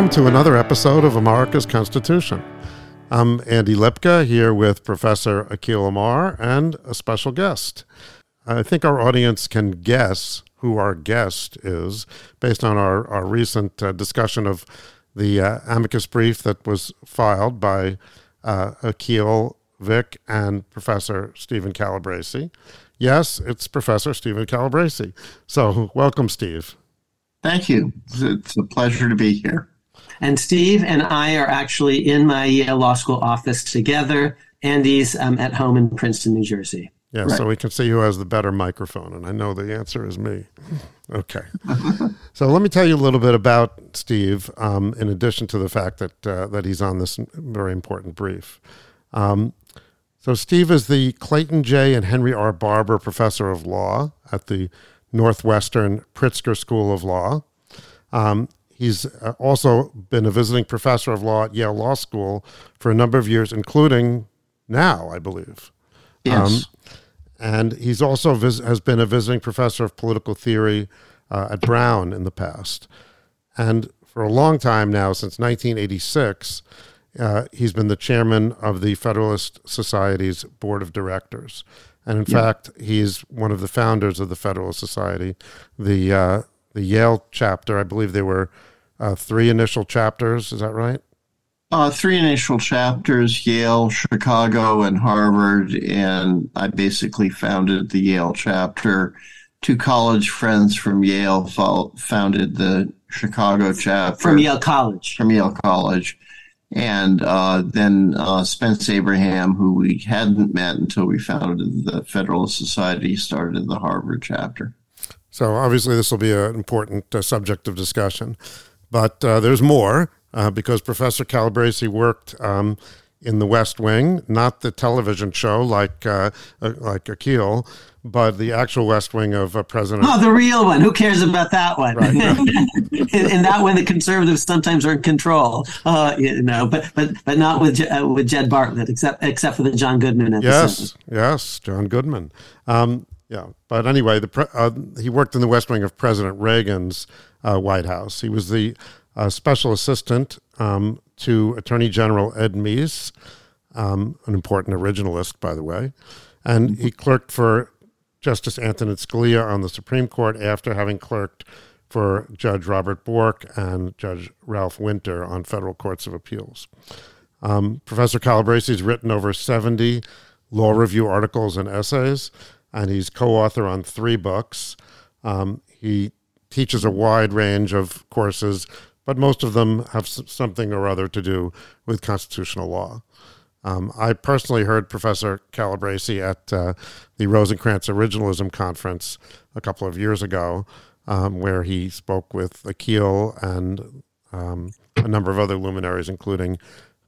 welcome to another episode of America's Constitution. I'm Andy Lipka here with Professor Akhil Amar and a special guest. I think our audience can guess who our guest is based on our, our recent uh, discussion of the uh, amicus brief that was filed by uh, Akhil, Vic, and Professor Stephen Calabresi. Yes, it's Professor Stephen Calabresi. So, welcome, Steve. Thank you. It's a pleasure to be here. And Steve and I are actually in my Yale Law School office together. Andy's um, at home in Princeton, New Jersey. Yeah, right. so we can see who has the better microphone, and I know the answer is me. Okay. so let me tell you a little bit about Steve, um, in addition to the fact that, uh, that he's on this very important brief. Um, so, Steve is the Clayton J. and Henry R. Barber Professor of Law at the Northwestern Pritzker School of Law. Um, he's uh, also been a visiting professor of law at Yale Law School for a number of years, including now, I believe. Yes. Um, and he's also vis- has been a visiting professor of political theory uh, at Brown in the past. And for a long time now, since 1986, uh, he's been the chairman of the Federalist Society's board of directors. And in yeah. fact, he's one of the founders of the Federalist Society, the uh, the Yale chapter. I believe there were uh, three initial chapters. Is that right? Uh, three initial chapters: Yale, Chicago, and Harvard. And I basically founded the Yale chapter. Two college friends from Yale founded the Chicago chapter from Yale College. From Yale College and uh, then uh, Spence Abraham, who we hadn't met until we founded the Federalist Society, started the Harvard chapter. So obviously, this will be an important uh, subject of discussion, but uh, there's more uh, because Professor Calabresi worked um, in the West Wing, not the television show like uh, like Akhil, but the actual West Wing of uh, President. Oh, the real one. Who cares about that one? Right, in, in, that one, the conservatives sometimes are in control. Uh, you know, but but but not with uh, with Jed Bartlet, except except for the John Goodman episode. Yes, yes, John Goodman. Um, yeah, but anyway, the uh, he worked in the West Wing of President Reagan's uh, White House. He was the uh, special assistant um, to Attorney General Ed Meese, um, an important originalist, by the way, and he clerked for Justice Antonin Scalia on the Supreme Court after having clerked for Judge Robert Bork and Judge Ralph Winter on federal courts of appeals. Um, Professor Calabresi has written over 70 law review articles and essays, and he's co author on three books. Um, he teaches a wide range of courses, but most of them have something or other to do with constitutional law. Um, I personally heard Professor Calabresi at uh, the Rosenkranz Originalism Conference a couple of years ago, um, where he spoke with Akhil and um, a number of other luminaries, including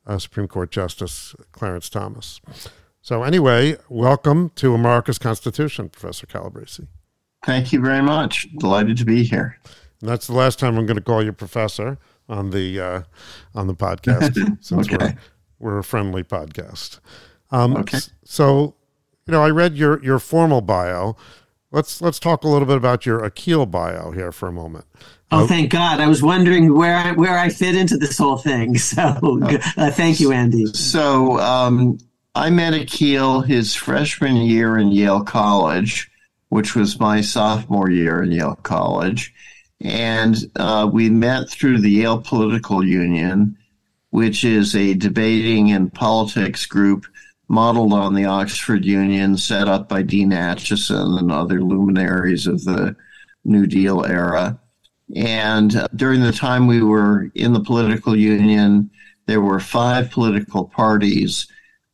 uh, Supreme Court Justice Clarence Thomas. So, anyway, welcome to America's Constitution, Professor Calabresi. Thank you very much. Delighted to be here. And that's the last time I'm going to call you professor on the uh, on the podcast. since okay. we're we're a friendly podcast. Um, okay. So, you know, I read your your formal bio. Let's let's talk a little bit about your Akhil bio here for a moment. Oh, uh, thank God! I was wondering where I, where I fit into this whole thing. So, uh, thank you, Andy. So, um, I met Akhil his freshman year in Yale College, which was my sophomore year in Yale College, and uh, we met through the Yale Political Union which is a debating and politics group modeled on the Oxford Union, set up by Dean Acheson and other luminaries of the New Deal era. And during the time we were in the political union, there were five political parties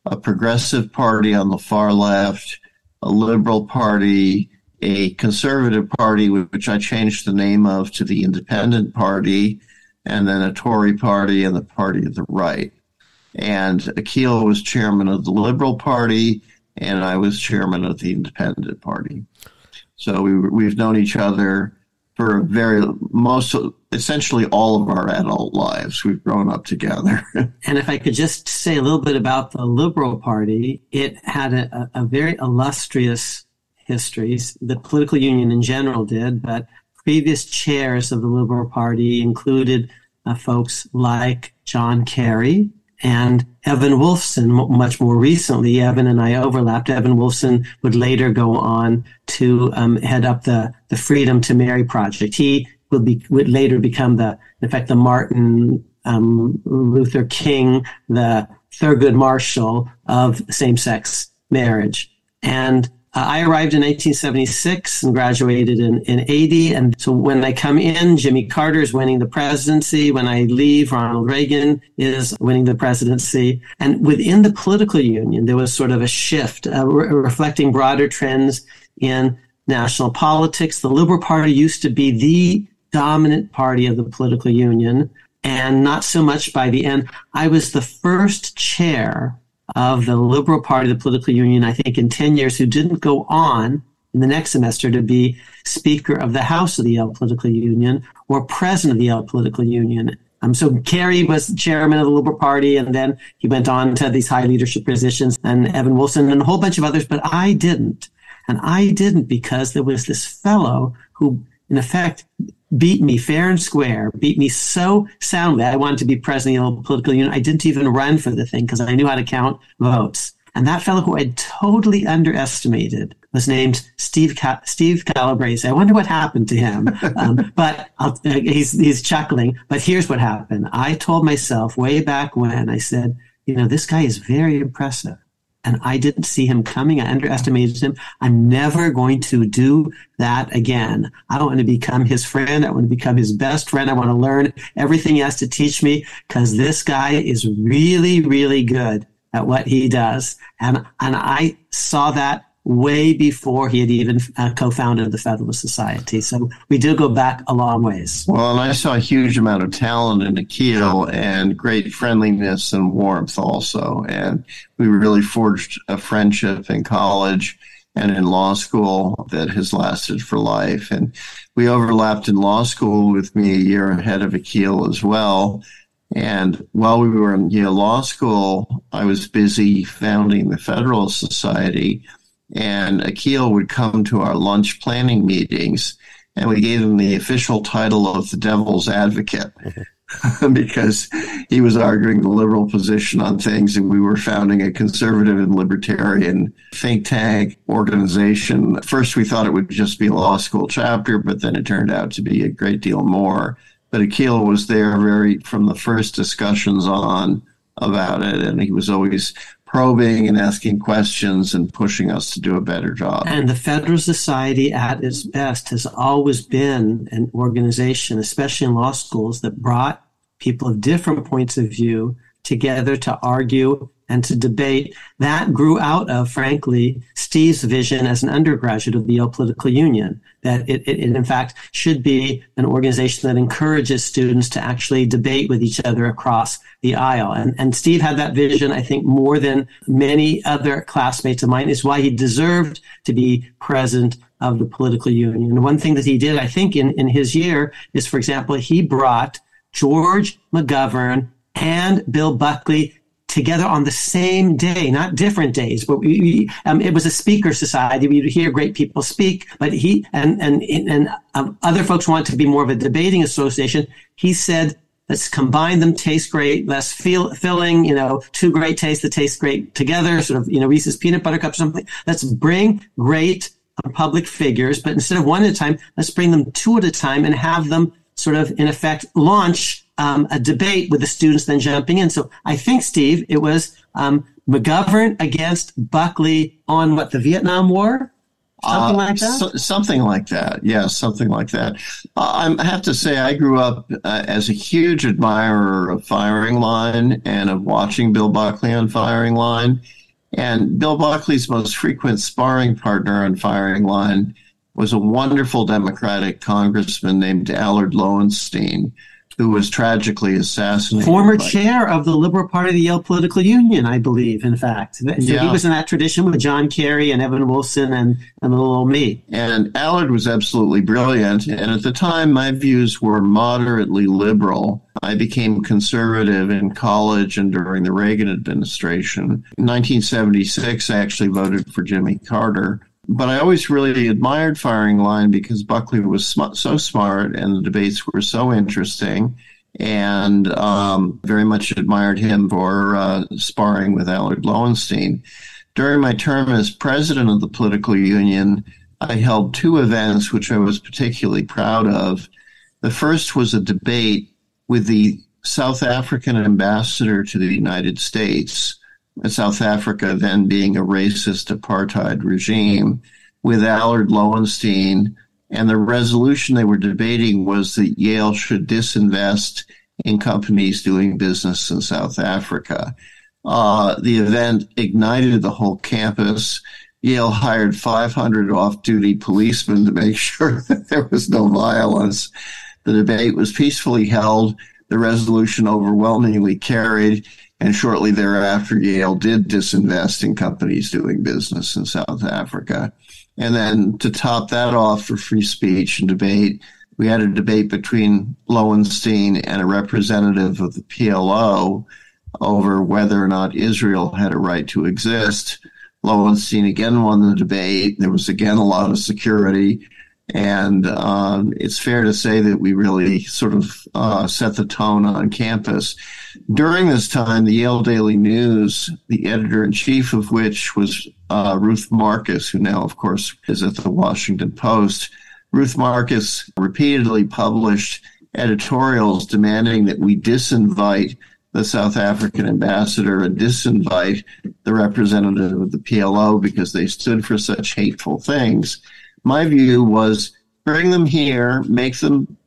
a progressive party on the far left, a liberal party, a conservative party, which I changed the name of to the Independent Party, and then a Tory party and the party of the right. And Akhil was chairman of the Liberal Party, and I was chairman of the Independent Party. So we, we've known each other for very most essentially all of our adult lives. We've grown up together. and if I could just say a little bit about the Liberal Party, it had a, a very illustrious history. The political union in general did, but previous chairs of the Liberal Party included uh, folks like John Kerry and Evan Wolfson. Much more recently, Evan and I overlapped. Evan Wolfson would later go on to um, head up the the Freedom to Marry project. He would be would later become the in fact the Martin um, Luther King, the Thurgood Marshall of same sex marriage. And uh, I arrived in 1976 and graduated in, in 80. And so when I come in, Jimmy Carter is winning the presidency. When I leave, Ronald Reagan is winning the presidency. And within the political union, there was sort of a shift, uh, re- reflecting broader trends in national politics. The Liberal Party used to be the dominant party of the political union and not so much by the end. I was the first chair of the Liberal Party, the political union, I think in 10 years, who didn't go on in the next semester to be Speaker of the House of the Yale Political Union or President of the Yale Political Union. Um, so Kerry was chairman of the Liberal Party, and then he went on to these high leadership positions, and Evan Wolfson and a whole bunch of others, but I didn't. And I didn't because there was this fellow who, in effect, beat me fair and square, beat me so soundly. I wanted to be president of the political union. I didn't even run for the thing because I knew how to count votes. And that fellow who I totally underestimated was named Steve Ca- Steve Calabresi. I wonder what happened to him. Um, but uh, he's he's chuckling. But here's what happened. I told myself way back when I said, you know, this guy is very impressive and I didn't see him coming. I underestimated him. I'm never going to do that again. I want to become his friend. I want to become his best friend. I want to learn everything he has to teach me because this guy is really, really good at what he does. And, and I saw that way before he had even uh, co-founded the Federalist Society. So we do go back a long ways. Well, and I saw a huge amount of talent in Akhil and great friendliness and warmth also. And we really forged a friendship in college and in law school that has lasted for life. And we overlapped in law school with me a year ahead of Akhil as well. And while we were in Yale Law School, I was busy founding the Federalist Society and Akhil would come to our lunch planning meetings, and we gave him the official title of the devil's advocate. because he was arguing the liberal position on things, and we were founding a conservative and libertarian think tank organization. First, we thought it would just be a law school chapter, but then it turned out to be a great deal more. But Akhil was there very from the first discussions on about it, and he was always probing and asking questions and pushing us to do a better job. And the Federal Society at its best has always been an organization, especially in law schools, that brought people of different points of view together to argue and to debate. That grew out of, frankly, Steve's vision as an undergraduate of the Yale Political Union, that it, it, it, in fact should be an organization that encourages students to actually debate with each other across the aisle. And, and Steve had that vision, I think, more than many other classmates of mine, is why he deserved to be president of the political union. One thing that he did, I think, in, in his year is, for example, he brought George McGovern and Bill Buckley together on the same day, not different days. But we, we, um, it was a speaker society. We'd hear great people speak, but he and and and um, other folks wanted to be more of a debating association. He said, "Let's combine them. Taste great, less feel, filling. You know, two great tastes that taste great together. Sort of, you know, Reese's peanut butter cup, something. Let's bring great public figures, but instead of one at a time, let's bring them two at a time and have them sort of, in effect, launch." Um, a debate with the students then jumping in. So I think, Steve, it was um, McGovern against Buckley on what the Vietnam War. Something uh, like that. So, something like that. Yes, yeah, something like that. Uh, I have to say, I grew up uh, as a huge admirer of Firing Line and of watching Bill Buckley on Firing Line. And Bill Buckley's most frequent sparring partner on Firing Line was a wonderful Democratic congressman named Allard Lowenstein, who was tragically assassinated. Former by, chair of the Liberal Party of the Yale Political Union, I believe, in fact. So yeah. He was in that tradition with John Kerry and Evan Wolfson and, and little old me. And Allard was absolutely brilliant. And at the time, my views were moderately liberal. I became conservative in college and during the Reagan administration. In 1976, I actually voted for Jimmy Carter but I always really admired Firing Line because Buckley was sm- so smart and the debates were so interesting. and um, very much admired him for uh, sparring with Allard Lowenstein. During my term as president of the political union, I held two events which I was particularly proud of. The first was a debate with the South African ambassador to the United States, South Africa then being a racist apartheid regime, with Allard Lowenstein. And the resolution they were debating was that Yale should disinvest in companies doing business in South Africa. Uh, the event ignited the whole campus. Yale hired 500 off duty policemen to make sure that there was no violence. The debate was peacefully held. The resolution overwhelmingly carried. And shortly thereafter, Yale did disinvest in companies doing business in South Africa. And then to top that off for free speech and debate, we had a debate between Lowenstein and a representative of the PLO over whether or not Israel had a right to exist. Lowenstein again won the debate. There was again a lot of security. And um, it's fair to say that we really sort of uh, set the tone on campus. During this time, the Yale Daily News, the editor in chief of which was uh, Ruth Marcus, who now, of course, is at the Washington Post, Ruth Marcus repeatedly published editorials demanding that we disinvite the South African ambassador and disinvite the representative of the PLO because they stood for such hateful things. My view was bring them here, make them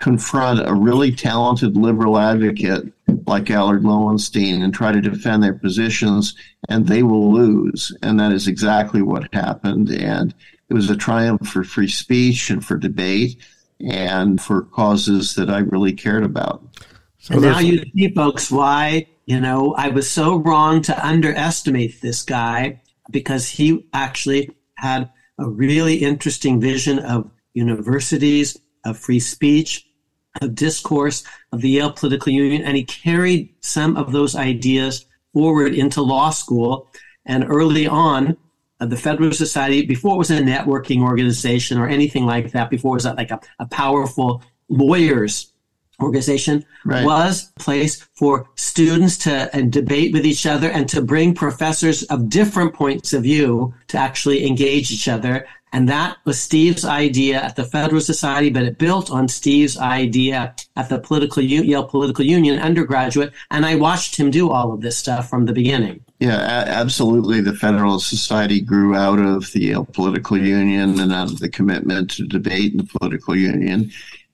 confront a really talented liberal advocate like Allard Lowenstein and try to defend their positions, and they will lose. And that is exactly what happened. And it was a triumph for free speech and for debate and for causes that I really cared about. So now you see, folks, why, you know, I was so wrong to underestimate this guy because he actually had a really interesting vision of universities, of free speech, of discourse, of the Yale Political Union, and he carried some of those ideas forward into law school. And early on, uh, the Federal Society, before it was a networking organization or anything like that, before it was like a, a powerful lawyers organization right. was a place for students to and debate with each other and to bring professors of different points of view to actually engage each other. And that was Steve's idea at the Federal Society, but it built on Steve's idea at the political Yale Political Union undergraduate. And I watched him do all of this stuff from the beginning. Yeah, absolutely. The federal Society grew out of the Yale Political Union and out of the commitment to debate in the political union.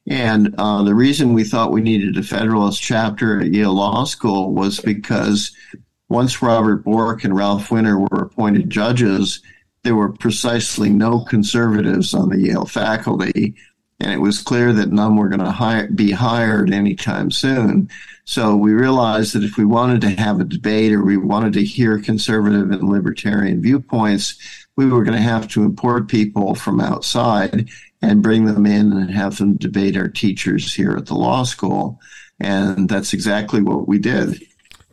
And uh, the reason we thought we needed a Federalist chapter at Yale Law School was because once Robert Bork and Ralph Winter were appointed judges, there were precisely no conservatives on the Yale faculty. And it was clear that none were going to be hired anytime soon. So we realized that if we wanted to have a debate or we wanted to hear conservative and libertarian viewpoints, we were going to have to import people from outside and bring them in and have them debate our teachers here at the law school. And that's exactly what we did.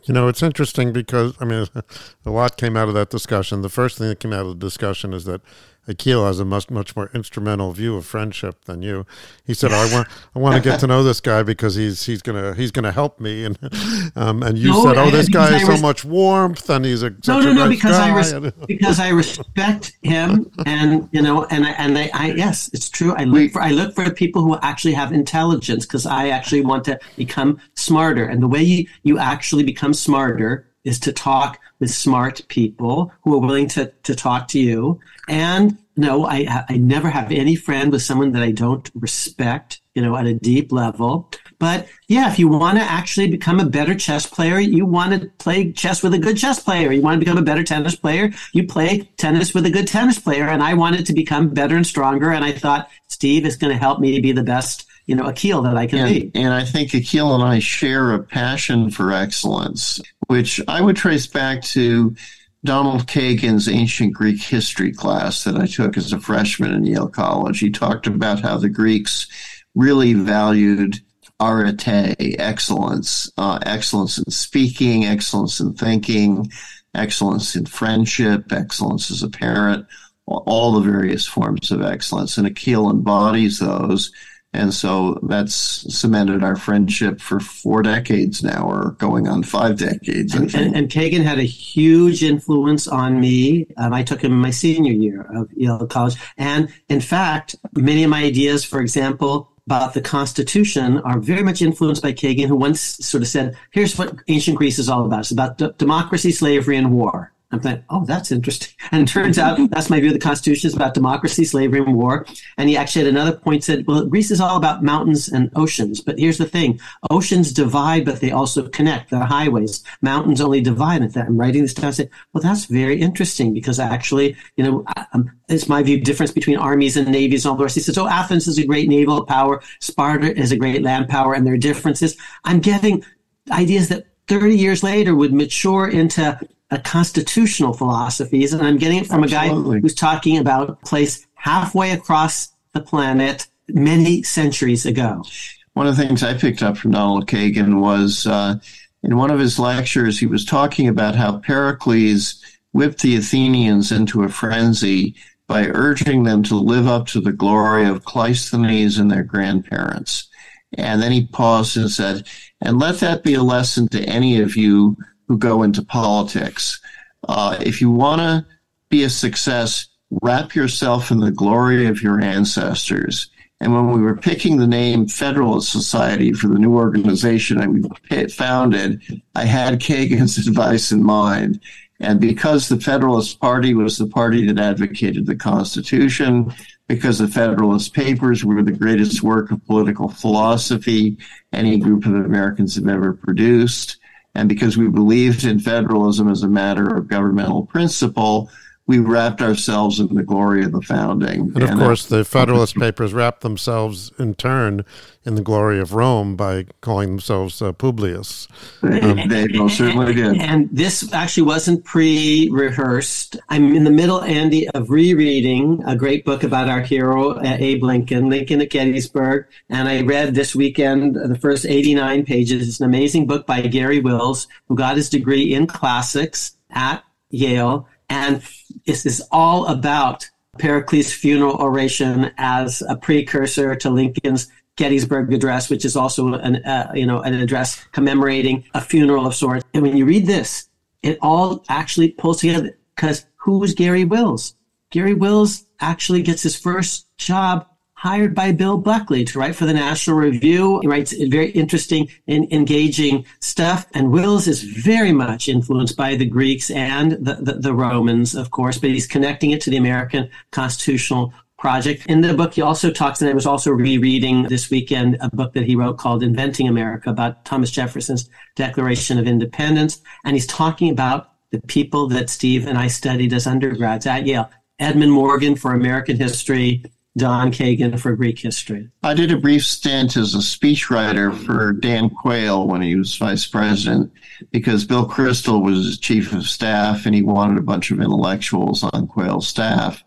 You know, it's interesting because, I mean, a lot came out of that discussion. The first thing that came out of the discussion is that Akhil has a much much more instrumental view of friendship than you. He said, "I want I want to get to know this guy because he's he's gonna he's gonna help me." And um, and you no, said, "Oh, this guy has res- so much warmth, and he's a no no no because guy. I res- because I respect him, and you know, and I, and I, I yes, it's true. I look for I look for people who actually have intelligence because I actually want to become smarter, and the way you you actually become smarter is to talk with smart people who are willing to, to talk to you. And no, I, I never have any friend with someone that I don't respect, you know, at a deep level. But yeah, if you want to actually become a better chess player, you want to play chess with a good chess player. You want to become a better tennis player, you play tennis with a good tennis player. And I wanted to become better and stronger. And I thought Steve is going to help me be the best you know, Akhil that I can and, be. And I think Akhil and I share a passion for excellence, which I would trace back to Donald Kagan's ancient Greek history class that I took as a freshman in Yale College. He talked about how the Greeks really valued arete, excellence, uh, excellence in speaking, excellence in thinking, excellence in friendship, excellence as a parent, all the various forms of excellence. And Akhil embodies those And so that's cemented our friendship for four decades now, or going on five decades. And, and, and, Kagan had a huge influence on me. Um, I took him my senior year of Yale College. And in fact, many of my ideas, for example, about the Constitution are very much influenced by Kagan, who once sort of said, here's what ancient Greece is all about. It's about d- democracy, slavery, and war. I'm like, oh, that's interesting. And it turns out that's my view of the Constitution is about democracy, slavery, and war. And he actually at another point said, well, Greece is all about mountains and oceans. But here's the thing. Oceans divide, but they also connect. They're highways. Mountains only divide. And I'm writing this down. I said, well, that's very interesting because actually, you know, um, it's my view difference between armies and navies and all the rest. He says, oh, Athens is a great naval power. Sparta is a great land power and there are differences. I'm getting ideas that 30 years later would mature into a constitutional philosophies, and I'm getting it from Absolutely. a guy who's talking about a place halfway across the planet many centuries ago. One of the things I picked up from Donald Kagan was uh, in one of his lectures, he was talking about how Pericles whipped the Athenians into a frenzy by urging them to live up to the glory of Cleisthenes and their grandparents. And then he paused and said, and let that be a lesson to any of you who go into politics. Uh, if you want to be a success, wrap yourself in the glory of your ancestors. And when we were picking the name Federalist Society for the new organization that we founded, I had Kagan's advice in mind. And because the Federalist Party was the party that advocated the Constitution, because the Federalist Papers were the greatest work of political philosophy any group of Americans have ever produced, and because we believed in federalism as a matter of governmental principle, we wrapped ourselves in the glory of the founding. And of and course, the Federalist Papers wrapped themselves in turn in the glory of Rome by calling themselves uh, Publius. Um, they most certainly did. And this actually wasn't pre rehearsed. I'm in the middle, Andy, of rereading a great book about our hero, uh, Abe Lincoln, Lincoln at Gettysburg. And I read this weekend the first 89 pages. It's an amazing book by Garry Wills, who got his degree in classics at Yale and this is all about Pericles' funeral oration as a precursor to Lincoln's Gettysburg Address, which is also an uh, you know an address commemorating a funeral of sorts. And when you read this, it all actually pulls together because who was Garry Wills? Garry Wills actually gets his first job hired by Bill Buckley to write for the National Review. He writes very interesting and engaging stuff. And Wills is very much influenced by the Greeks and the, the, the Romans, of course, but he's connecting it to the American constitutional project. In the book, he also talks, and I was also rereading this weekend a book that he wrote called Inventing America about Thomas Jefferson's Declaration of Independence. And he's talking about the people that Steve and I studied as undergrads at Yale. Edmund Morgan for American history, Don Kagan for Greek history. I did a brief stint as a speechwriter for Dan Quayle when he was vice president because Bill Kristol was chief of staff and he wanted a bunch of intellectuals on Quayle's staff.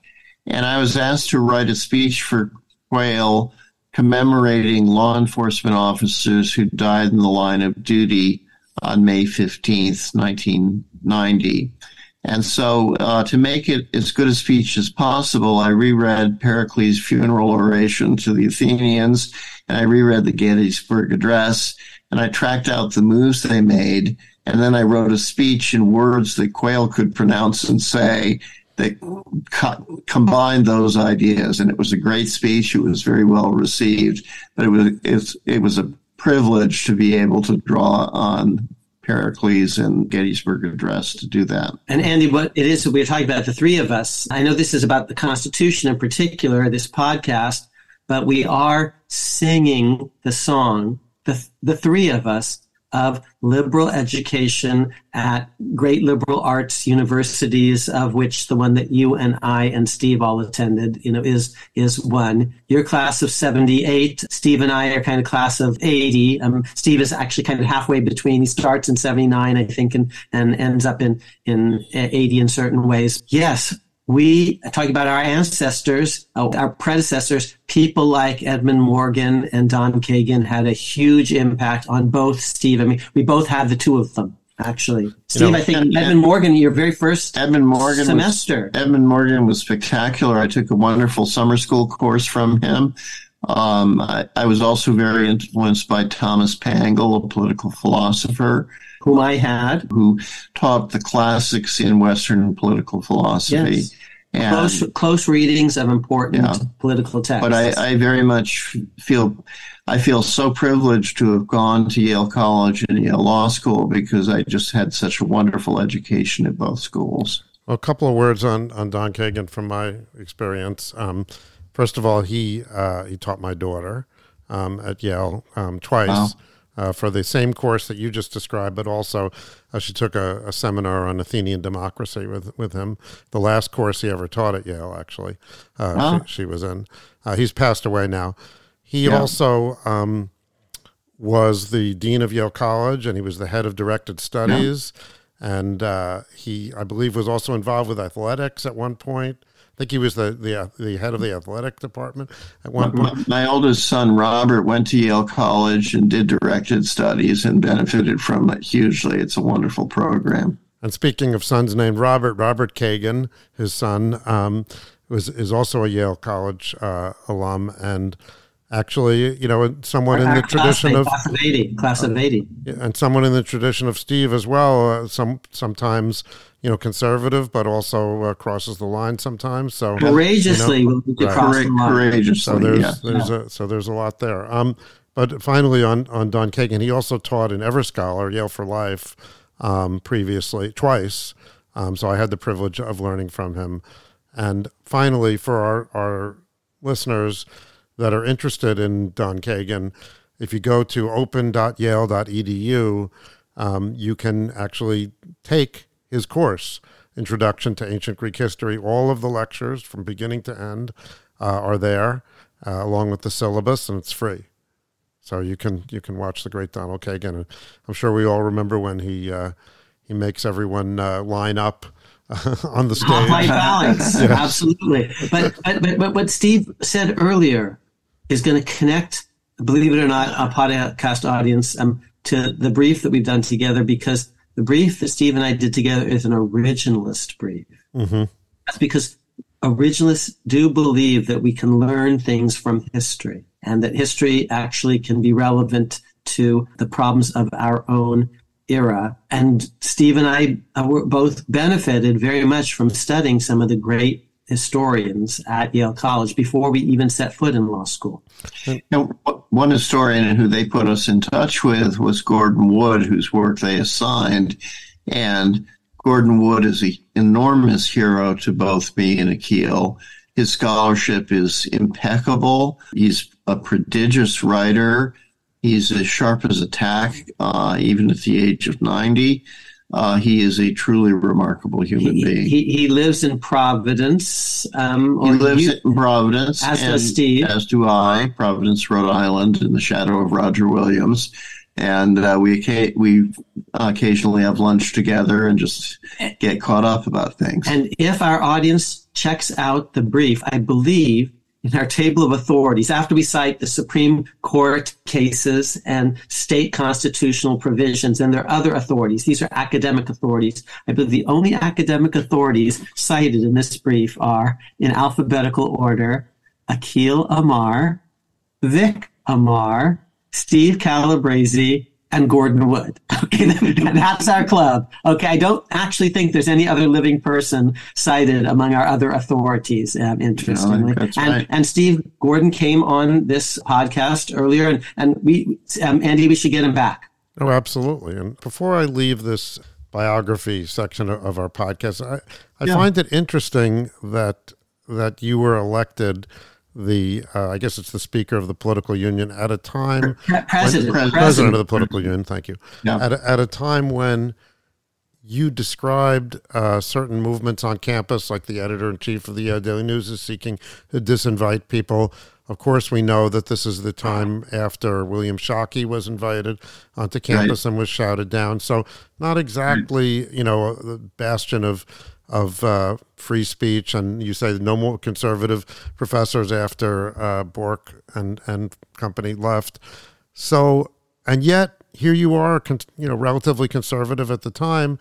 And I was asked to write a speech for Quayle commemorating law enforcement officers who died in the line of duty on May 15th, 1990. And so, uh, to make it as good a speech as possible, I reread Pericles' funeral oration to the Athenians, and I reread the Gettysburg Address, and I tracked out the moves they made, and then I wrote a speech in words that Quayle could pronounce and say that co- combined those ideas. And it was a great speech. It was very well received, but it was it was a privilege to be able to draw on Pericles and Gettysburg Address to do that. And Andy, what it is that we're talking about, the three of us, I know this is about the Constitution in particular, this podcast, but we are singing the song, the, the three of us, of liberal education at great liberal arts universities, of which the one that you and I and Steve all attended, you know, is is one. Your class of seventy eight. Steve and I are kind of class of eighty. Um, Steve is actually kind of halfway between. He starts in seventy nine, I think, and and ends up in in eighty in certain ways. Yes, we talk about our ancestors, uh, our predecessors, people like Edmund Morgan and Don Kagan had a huge impact on both Steve. I mean, we both have the two of them. Actually, Steve, you know, I think Ed, Edmund Morgan, your very first Edmund Morgan semester. Was, Edmund Morgan was spectacular. I took a wonderful summer school course from him. Um, I, I, was also very influenced by Thomas Pangle, a political philosopher. Whom I had. Who taught the classics in Western political philosophy. Yes. And, close, close readings of important yeah. political texts. But I, I very much feel I feel so privileged to have gone to Yale College and Yale Law School because I just had such a wonderful education at both schools. Well, a couple of words on, on Don Kagan from my experience. Um, first of all, he uh, he taught my daughter um, at Yale um, twice. Wow. Uh, for the same course that you just described, but also uh, she took a, a, seminar on Athenian democracy with, with him. The last course he ever taught at Yale, actually, uh, wow. she, she, was in. Uh, he's passed away now. He yeah. also um, was the dean of Yale College, and he was the head of directed studies. Yeah and uh, he, I believe, was also involved with athletics at one point. I think he was the the, the head of the athletic department at one point. My, my oldest son Robert went to Yale College and did directed studies and benefited from it hugely. It's a wonderful program. And speaking of sons named Robert, Robert Kagan, his son, um, was is also a Yale College uh, alum and actually, you know, someone in the tradition of class of eighty, class of eighty, and someone in the tradition of Steve as well. Uh, some sometimes, you know, conservative, but also uh, crosses the line sometimes. So courageously, you know, right. courageously. So there's yeah. there's yeah. a so there's a lot there. Um, but finally, on on Don Kagan, he also taught in Ever Scholar, Yale for Life, um, previously twice. Um, so I had the privilege of learning from him. And finally, for our our listeners that are interested in Don Kagan, if you go to open.yale.edu, um, you can actually take his course, Introduction to Ancient Greek History. All of the lectures from beginning to end uh, are there, uh, along with the syllabus, and it's free. So you can you can watch the great Donald Kagan. And I'm sure we all remember when he uh, he makes everyone uh, line up on the stage. White balance, yes. absolutely. But, but but but what Steve said earlier is going to connect, believe it or not, a podcast audience um, to the brief that we've done together because the brief that Steve and I did together is an originalist brief. Mm-hmm. That's because originalists do believe that we can learn things from history and that history actually can be relevant to the problems of our own era. And Steve and I uh, were both benefited very much from studying some of the great historians at Yale College before we even set foot in law school. Now, one historian who they put us in touch with was Gordon Wood, whose work they assigned. And Gordon Wood is an enormous hero to both me and Akhil. His scholarship is impeccable. He's a prodigious writer. He's as sharp as a tack, uh, even at the age of 90. Uh, he is a truly remarkable human he, being. He, he lives in Providence. Um, he lives you, in Providence, as does Steve. As do I, Providence, Rhode Island, in the shadow of Roger Williams. And uh, we we occasionally have lunch together and just get caught up about things. And if our audience checks out the brief, I believe in our table of authorities, after we cite the Supreme Court cases and state constitutional provisions, and there are other authorities. These are academic authorities. I believe the only academic authorities cited in this brief are, in alphabetical order, Akhil Amar, Vic Amar, Steve Calabresi, and Gordon Wood. Okay, that's our club. Okay, I don't actually think there's any other living person cited among our other authorities. Um, interestingly, no, and, right. and Steve Gordon came on this podcast earlier, and and we, um, Andy, we should get him back. Oh, absolutely. And before I leave this biography section of our podcast, I I yeah. find it interesting that that you were elected the uh, I guess it's the Speaker of the political union at a time president when, president of the political union. Thank you. Yeah. At a, at a time when you described uh, certain movements on campus, like the editor in chief of the uh, Daily News is seeking to disinvite people. Of course, we know that this is the time after William Shockley was invited onto campus right. and was shouted down. So, not exactly, you know, the bastion of of uh, free speech, and you say no more conservative professors after uh, Bork and and company left. So, and yet here you are, you know, relatively conservative at the time,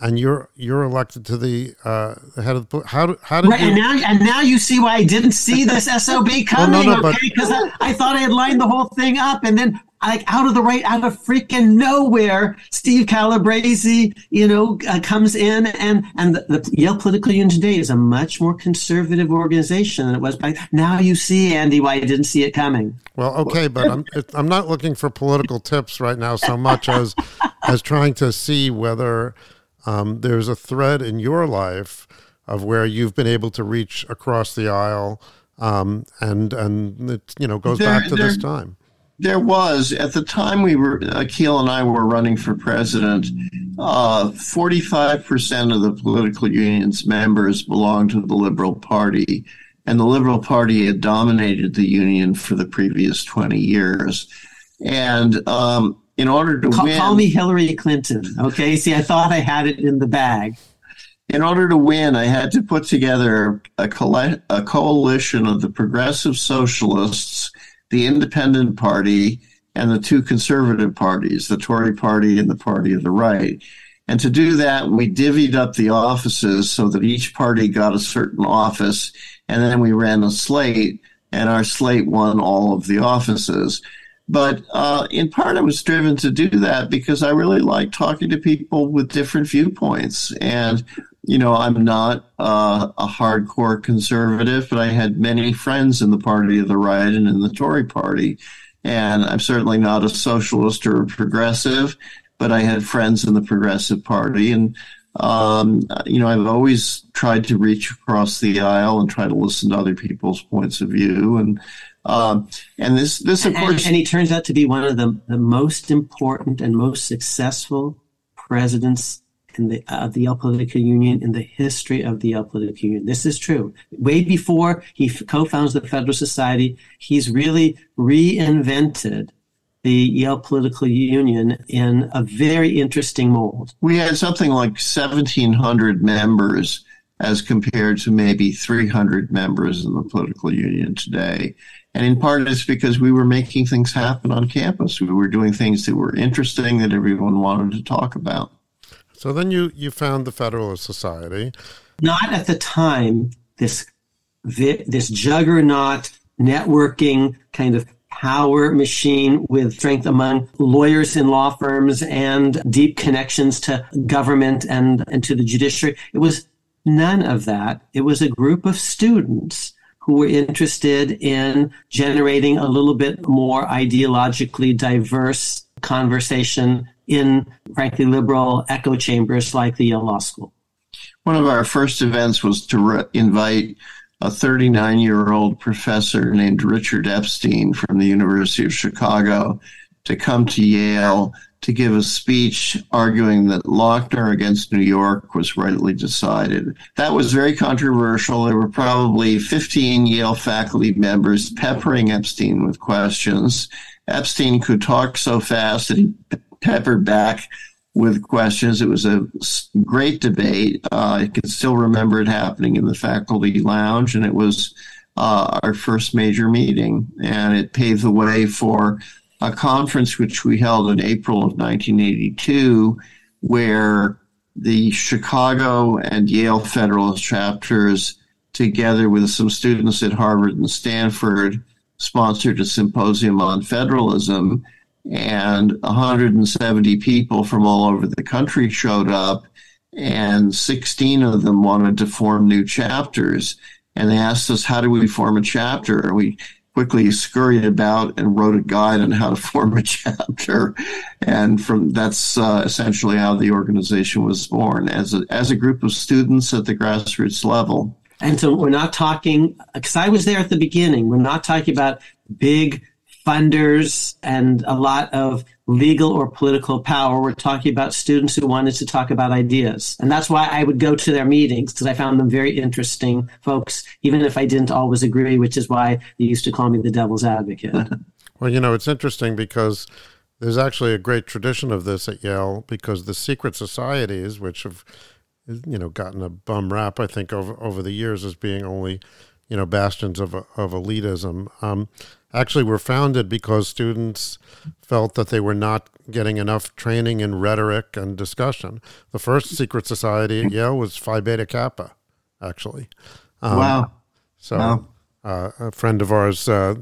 and you're you're elected to the uh, head of the how how did right, you, and now and now you see why I didn't see this sob coming no, no, okay? Because I, I thought I had lined the whole thing up and then like out of the right out of freaking nowhere Steve Calabresi you know uh, comes in and and the, the Yale Political Union today is a much more conservative organization than it was back now you see Andy why I didn't see it coming. Well okay but I'm it, I'm not looking for political tips right now so much as as trying to see whether um, there's a thread in your life of where you've been able to reach across the aisle, um, and and it you know goes there, back to there, this time. There was at the time we were Akhil and I were running for president. Uh, forty-five percent of the political union's members belonged to the Liberal Party, and the Liberal Party had dominated the union for the previous twenty years. And um, in order to call, win. Call me Hillary Clinton. Okay. See, I thought I had it in the bag. In order to win, I had to put together a, coll- a coalition of the progressive socialists, the independent party, and the two conservative parties, the Tory party and the party of the right. And to do that, we divvied up the offices so that each party got a certain office. And then we ran a slate, and our slate won all of the offices. But uh, in part, I was driven to do that because I really like talking to people with different viewpoints. And, you know, I'm not uh, a hardcore conservative, but I had many friends in the party of the right and in the Tory party. And I'm certainly not a socialist or a progressive, but I had friends in the progressive party. And, um, you know, I've always tried to reach across the aisle and try to listen to other people's points of view. And, um, and this, this of and, course, and he turns out to be one of the, the most important and most successful presidents in the of the Yale Political Union in the history of the Yale Political Union. This is true. Way before he co-founds the Federal Society, he's really reinvented the Yale Political Union in a very interesting mold. We had something like 1,700 members as compared to maybe 300 members in the political union today. And in part, it's because we were making things happen on campus. We were doing things that were interesting that everyone wanted to talk about. So then you, you found the Federalist Society. Not at the time, this, this juggernaut networking kind of power machine with strength among lawyers in law firms and deep connections to government and, and to the judiciary. It was none of that. It was a group of students who were interested in generating a little bit more ideologically diverse conversation in, frankly, liberal echo chambers like the Yale Law School. One of our first events was to re- invite a 39 year old professor named Richard Epstein from the University of Chicago to come to Yale to give a speech arguing that Lochner against New York was rightly decided. That was very controversial. There were probably 15 Yale faculty members peppering Epstein with questions. Epstein could talk so fast that he peppered back with questions. It was a great debate. Uh, I can still remember it happening in the faculty lounge, and it was uh, our first major meeting, and it paved the way for a conference which we held in April of 1982, where the Chicago and Yale Federalist chapters, together with some students at Harvard and Stanford, sponsored a symposium on federalism. And 170 people from all over the country showed up, and 16 of them wanted to form new chapters. And they asked us, How do we form a chapter? And we quickly scurried about and wrote a guide on how to form a chapter. And from that's uh, essentially how the organization was born as a, as a group of students at the grassroots level. And so we're not talking, because I was there at the beginning, we're not talking about big funders and a lot of legal or political power. We're talking about students who wanted to talk about ideas. And that's why I would go to their meetings because I found them very interesting folks, even if I didn't always agree, which is why they used to call me the devil's advocate. well, you know, it's interesting because there's actually a great tradition of this at Yale because the secret societies, which have, you know, gotten a bum rap, I think, over, over the years as being only you know, bastions of, of elitism, um, actually were founded because students felt that they were not getting enough training in rhetoric and discussion. The first secret society at Yale was Phi Beta Kappa, actually. Um, wow. So wow. Uh, a friend of ours, uh,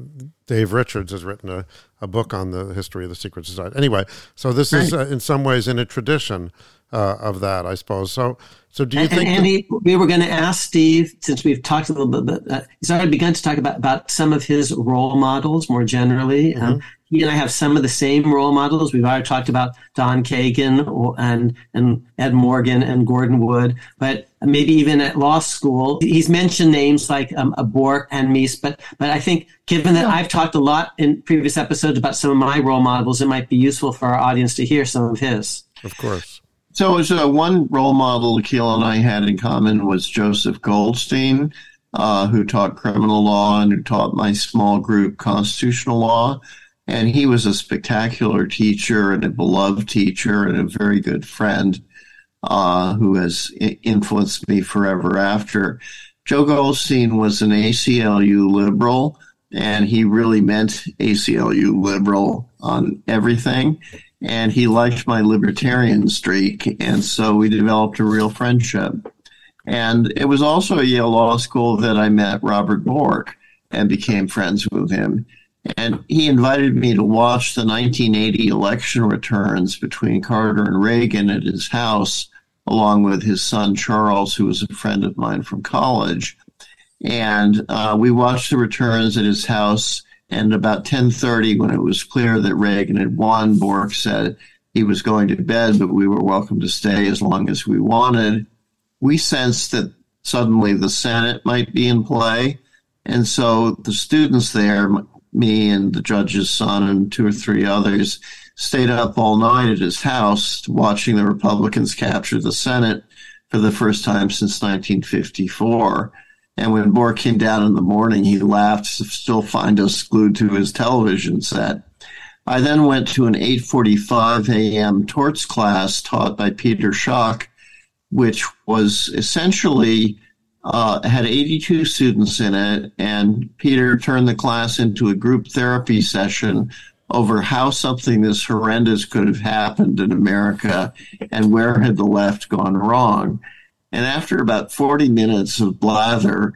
Dave Richards, has written a, a book on the history of the secret society. Anyway, so this right. is uh, in some ways in a tradition uh, of that, I suppose. So, so do you and, think? And Andy, that- we were going to ask Steve, since we've talked a little bit, uh, he's already begun to talk about, about some of his role models more generally. Mm-hmm. Um, he and I have some of the same role models. We've already talked about Don Kagan or, and and Ed Morgan and Gordon Wood, but maybe even at law school, he's mentioned names like um, Bork and Meese. But but I think given that yeah. I've talked a lot in previous episodes about some of my role models, it might be useful for our audience to hear some of his. Of course. So, so one role model Akhil and I had in common was Joseph Goldstein, uh, who taught criminal law and who taught my small group constitutional law. And he was a spectacular teacher and a beloved teacher and a very good friend uh, who has influenced me forever after. Joe Goldstein was an ACLU liberal, and he really meant ACLU liberal on everything and he liked my libertarian streak. And so we developed a real friendship. And it was also at Yale Law School that I met Robert Bork and became friends with him. And he invited me to watch the 1980 election returns between Carter and Reagan at his house, along with his son Charles, who was a friend of mine from college. And uh, we watched the returns at his house and about 10:30, when it was clear that Reagan had won, Bork said he was going to bed, but we were welcome to stay as long as we wanted. We sensed that suddenly the Senate might be in play, and so the students there, me and the judge's son and two or three others, stayed up all night at his house watching the Republicans capture the Senate for the first time since 1954. And when Bork came down in the morning, he laughed to still find us glued to his television set. I then went to an 8:45 a.m. torts class taught by Peter Schuck, which was essentially uh, had 82 students in it, and Peter turned the class into a group therapy session over how something this horrendous could have happened in America and where had the left gone wrong. And after about 40 minutes of blather,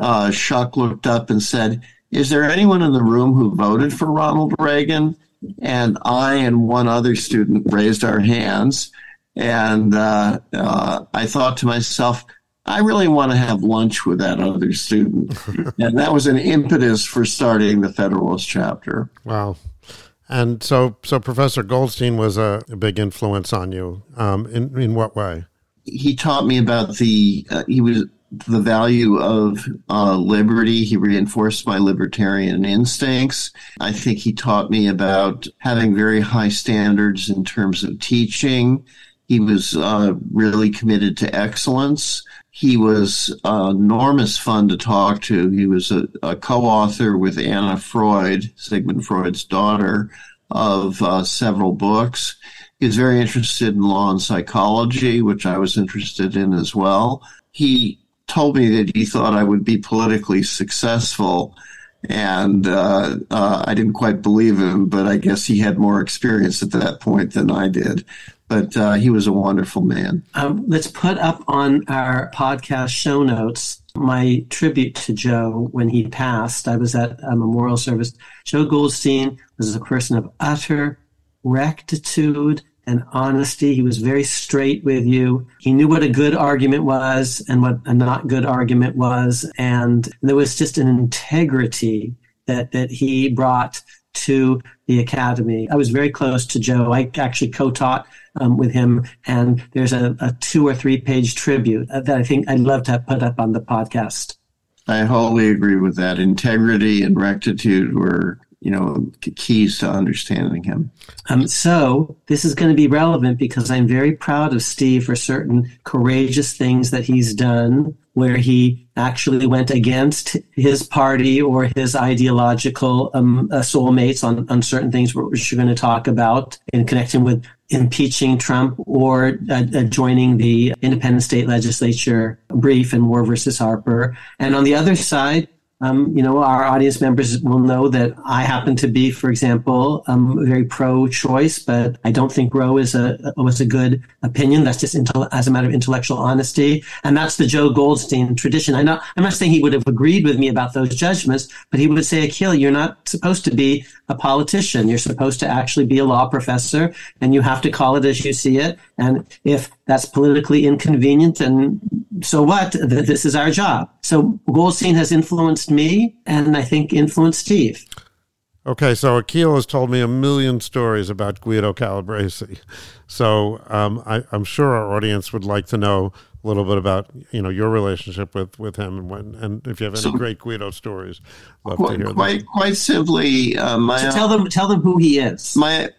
uh, Schuck looked up and said, Is there anyone in the room who voted for Ronald Reagan? And I and one other student raised our hands. And uh, uh, I thought to myself, I really want to have lunch with that other student. and that was an impetus for starting the Federalist chapter. Wow. And so, so Professor Goldstein was a, a big influence on you. Um, in in what way? He taught me about the uh, he was the value of uh, liberty. He reinforced my libertarian instincts. I think he taught me about having very high standards in terms of teaching. He was uh, really committed to excellence. He was uh, enormous fun to talk to. He was a, a co-author with Anna Freud, Sigmund Freud's daughter, of uh, several books. He was very interested in law and psychology, which I was interested in as well. He told me that he thought I would be politically successful. And uh, uh, I didn't quite believe him, but I guess he had more experience at that point than I did. But uh, he was a wonderful man. Um, let's put up on our podcast show notes my tribute to Joe when he passed. I was at a memorial service. Joe Goldstein was a person of utter rectitude and honesty. He was very straight with you. He knew what a good argument was and what a not good argument was. And there was just an integrity that, that he brought to the academy. I was very close to Joe. I actually co-taught um, with him, and there's a, a, two or three page tribute that I think I'd love to put up on the podcast. I wholly agree with that. Integrity and rectitude were you know, keys to understanding him. Um, so this is going to be relevant because I'm very proud of Steve for certain courageous things that he's done where he actually went against his party or his ideological um, uh, soulmates on, on certain things which we're going to talk about in connection with impeaching Trump or uh, uh, joining the independent state legislature brief in Moore versus Harper. And on the other side, um, you know, our audience members will know that I happen to be, for example, um, very pro-choice, but I don't think Roe is a was a good opinion. That's just intel- as a matter of intellectual honesty, and that's the Joe Goldstein tradition. I know I'm not saying he would have agreed with me about those judgments, but he would say, "Akhil, you're not supposed to be a politician. You're supposed to actually be a law professor, and you have to call it as you see it. And if that's politically inconvenient, and so what? This is our job." So Goldstein has influenced me, and I think influenced Steve. Okay, so Akhil has told me a million stories about Guido Calabresi. So um, I, am sure our audience would like to know a little bit about you know your relationship with, with him and when and if you have any so, great Guido stories, love quite, to hear quite, them. Quite simply, uh, my so tell them tell them who he is. My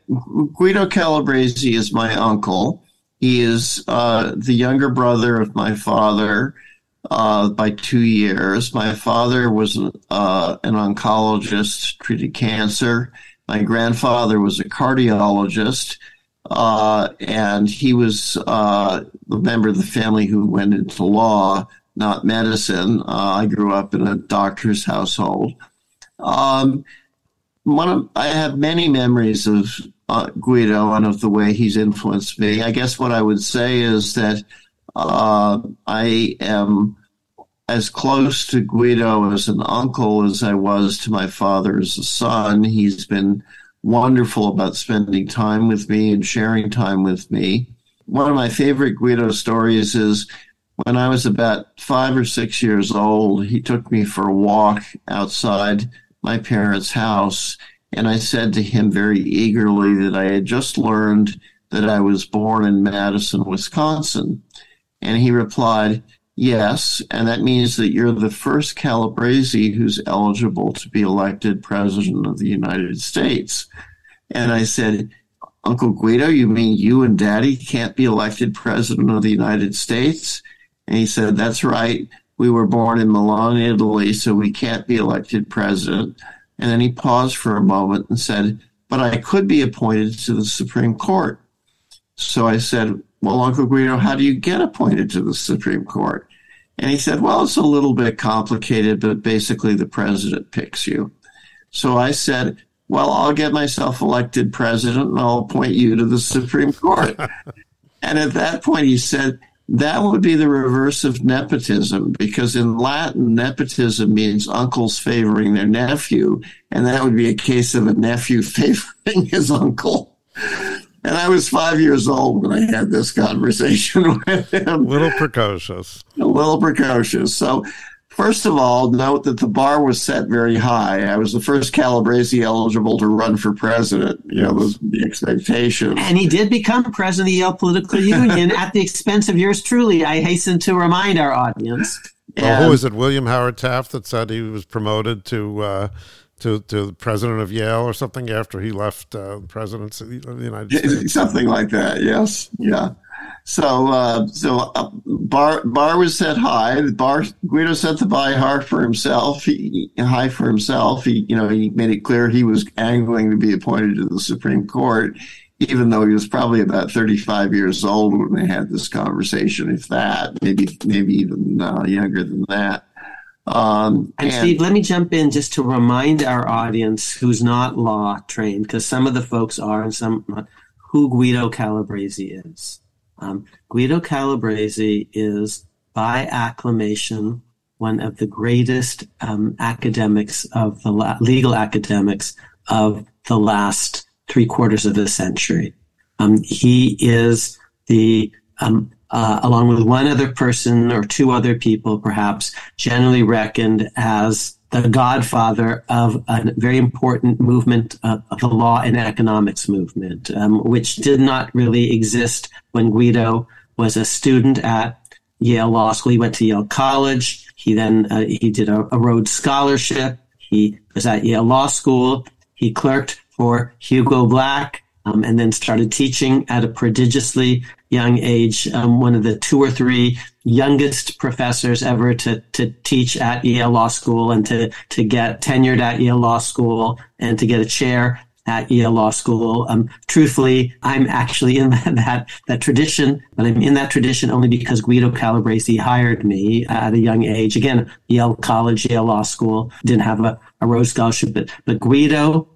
Guido Calabresi is my uncle. He is uh, the younger brother of my father uh, by two years. My father was uh, an oncologist, treated cancer. My grandfather was a cardiologist, uh, and he was uh, a member of the family who went into law, not medicine. Uh, I grew up in a doctor's household. Um, one of, I have many memories of uh, Guido and of the way he's influenced me. I guess what I would say is that uh, I am as close to Guido as an uncle as I was to my father as a son. He's been wonderful about spending time with me and sharing time with me. One of my favorite Guido stories is when I was about five or six years old, he took me for a walk outside my parents' house. And I said to him very eagerly that I had just learned that I was born in Madison, Wisconsin. And he replied, Yes, and that means that you're the first Calabresi who's eligible to be elected president of the United States. And I said, Uncle Guido, you mean you and Daddy can't be elected president of the United States? And he said, That's right. We were born in Milan, Italy, so we can't be elected president. And then he paused for a moment and said, But I could be appointed to the Supreme Court. So I said, Well, Uncle Guido, how do you get appointed to the Supreme Court? And he said, Well, it's a little bit complicated, but basically the president picks you. So I said, Well, I'll get myself elected president and I'll appoint you to the Supreme Court. and at that point, he said, that would be the reverse of nepotism because in Latin, nepotism means uncles favoring their nephew, and that would be a case of a nephew favoring his uncle. And I was five years old when I had this conversation with him. A little precocious. A little precocious. So, first of all, note that the bar was set very high. I was the first Calabresi eligible to run for president. You know, was the expectation. And he did become president of the Yale Political Union at the expense of yours truly. I hasten to remind our audience. Oh, who was it? William Howard Taft that said he was promoted to. Uh, to, to the president of Yale or something after he left uh, presidency of the United States. Something like that. Yes. Yeah. So uh, so uh, bar bar was set high. Bar Guido set the bar high for himself. He, high for himself. He you know he made it clear he was angling to be appointed to the Supreme Court, even though he was probably about thirty five years old when they had this conversation. If that, maybe maybe even uh, younger than that. Um, and, and, Steve, let me jump in just to remind our audience who's not law trained, because some of the folks are and some not, who Guido Calabresi is. Um, Guido Calabresi is, by acclamation, one of the greatest um, academics of the la- legal academics of the last three quarters of the century. Um, he is the um, uh, along with one other person or two other people, perhaps, generally reckoned as the godfather of a very important movement of, of the law and economics movement, um, which did not really exist when Guido was a student at Yale Law School. He went to Yale College. He then uh, he did a, a Rhodes Scholarship. He was at Yale Law School. He clerked for Hugo Black um, and then started teaching at a prodigiously young age. Um, one of the two or three youngest professors ever to, to teach at Yale Law School and to, to get tenured at Yale Law School and to get a chair at Yale Law School. Um, truthfully, I'm actually in that, that, that tradition, but I'm in that tradition only because Guido Calabresi hired me at a young age. Again, Yale College, Yale Law School didn't have a, a Rhodes Scholarship, but but Guido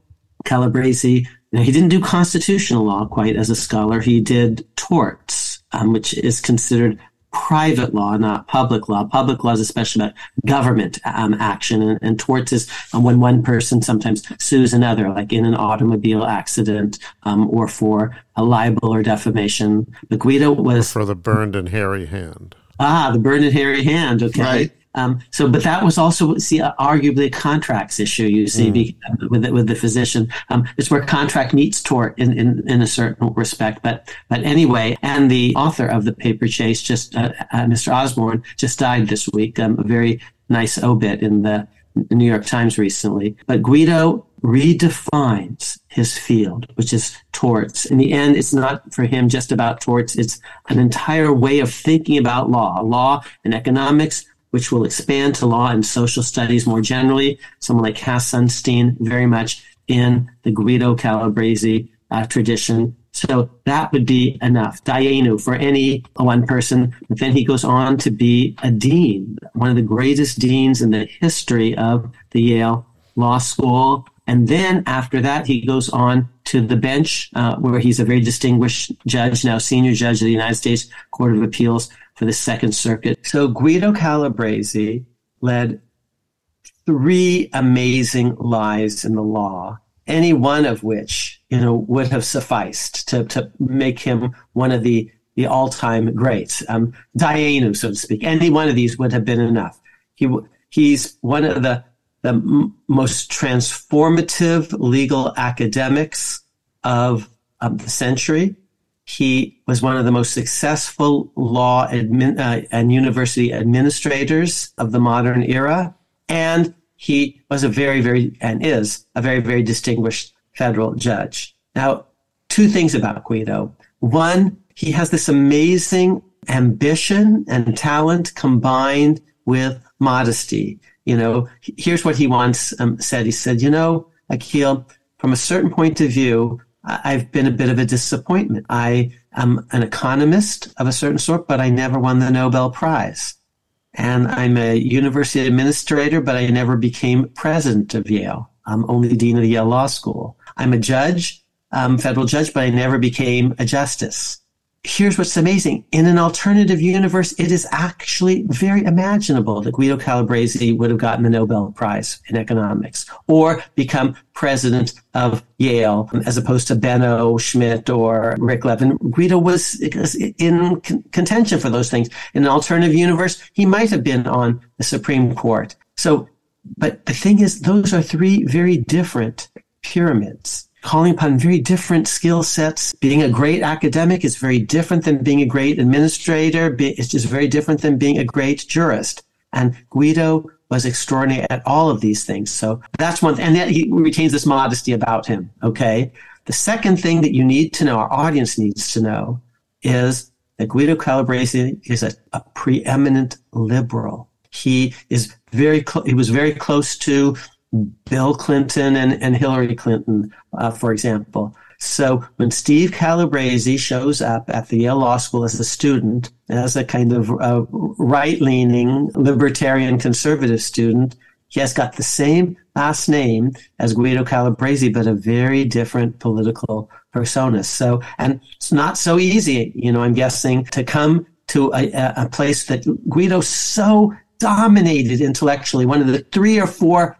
Calabresi, you know, he didn't do constitutional law quite as a scholar. He did torts, um, which is considered private law, not public law. Public law is especially about government um, action, and, and torts is um, when one person sometimes sues another, like in an automobile accident um, or for a libel or defamation. But Guido was for the burned and hairy hand. Ah, the burned and hairy hand. Okay. Right. Um, so, but that was also, see, uh, arguably a contracts issue, you see, mm. with, the, with the physician. Um, it's where contract meets tort in, in, in a certain respect. But, but anyway, and the author of the paper chase just, uh, uh, Mr. Osborn just died this week. Um, a very nice obit in the New York Times recently. But Guido redefines his field, which is torts. In the end, it's not for him just about torts. It's an entire way of thinking about law, law and economics, which will expand to law and social studies more generally. Someone like Cass Sunstein, very much in the Guido Calabresi uh, tradition. So that would be enough. Dayenu for any one person. But then he goes on to be a dean, one of the greatest deans in the history of the Yale Law School. And then after that, he goes on to the bench, uh, where he's a very distinguished judge, now senior judge of the United States Court of Appeals for the Second Circuit. So Guido Calabresi led three amazing lives in the law, any one of which, you know, would have sufficed to, to make him one of the, the all-time greats. Um, so to speak. Any one of these would have been enough. He, he's one of the, the m- most transformative legal academics of, of the century. He was one of the most successful law admin, uh, and university administrators of the modern era. And he was a very, very, and is a very, very distinguished federal judge. Now, two things about Guido. One, he has this amazing ambition and talent combined with modesty. You know, here's what he once um, said. He said, you know, Akhil, from a certain point of view, I've been a bit of a disappointment. I am an economist of a certain sort, but I never won the Nobel Prize. And I'm a university administrator, but I never became president of Yale. I'm only dean of the Yale Law School. I'm a judge, um, federal judge, but I never became a justice here's what's amazing. In an alternative universe, it is actually very imaginable that Guido Calabresi would have gotten the Nobel Prize in economics or become president of Yale as opposed to Benno Schmidt or Rick Levin. Guido was in contention for those things. In an alternative universe, he might have been on the Supreme Court. So, but the thing is, those are three very different pyramids calling upon very different skill sets. Being a great academic is very different than being a great administrator. It's just very different than being a great jurist. And Guido was extraordinary at all of these things. So that's one, and he retains this modesty about him. Okay. The second thing that you need to know, our audience needs to know, is that Guido Calabresi is a, a preeminent liberal. He is very, cl- he was very close to Bill Clinton and, and Hillary Clinton, uh, for example. So when Steve Calabresi shows up at the Yale Law School as a student, as a kind of uh, right-leaning libertarian conservative student, he has got the same last name as Guido Calabresi, but a very different political persona. So, and it's not so easy, you know, I'm guessing, to come to a, a place that Guido so dominated intellectually, one of the three or four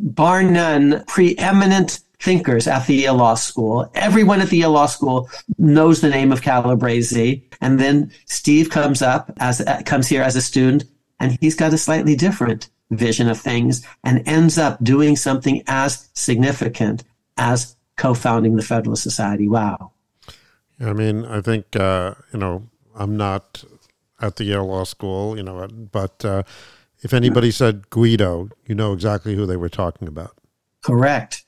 bar none, preeminent thinkers at the Yale Law School. Everyone at the Yale Law School knows the name of Calabresi. And then Steve comes up as, comes here as a student and he's got a slightly different vision of things and ends up doing something as significant as co-founding the Federalist Society. Wow. I mean, I think, uh, you know, I'm not at the Yale Law School, you know, but, uh, if anybody said Guido, you know exactly who they were talking about. Correct.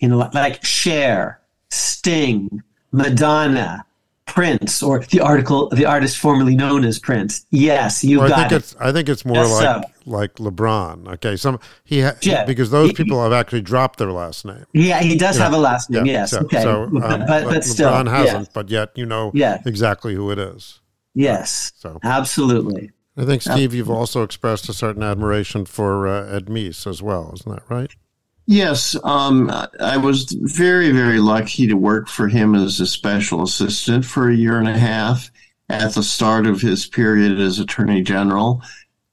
you know, like Cher, Sting, Madonna, Prince, or the article, the artist formerly known as Prince. Yes, you well, got I think it. It's, I think it's more Yes, like so. like LeBron. Okay, some he, ha- Yeah. because those He- people have actually dropped their last name. Yeah, he does have a last name. Yeah, yes. so, okay. So, but, um, but, but still, LeBron hasn't, yes. but yet you know Yeah. exactly who it is. Yes. So Absolutely. I think Steve, you've also expressed a certain admiration for uh, Ed Meese as well, isn't that right? Yes, um, I was very, very lucky to work for him as a special assistant for a year and a half at the start of his period as Attorney General.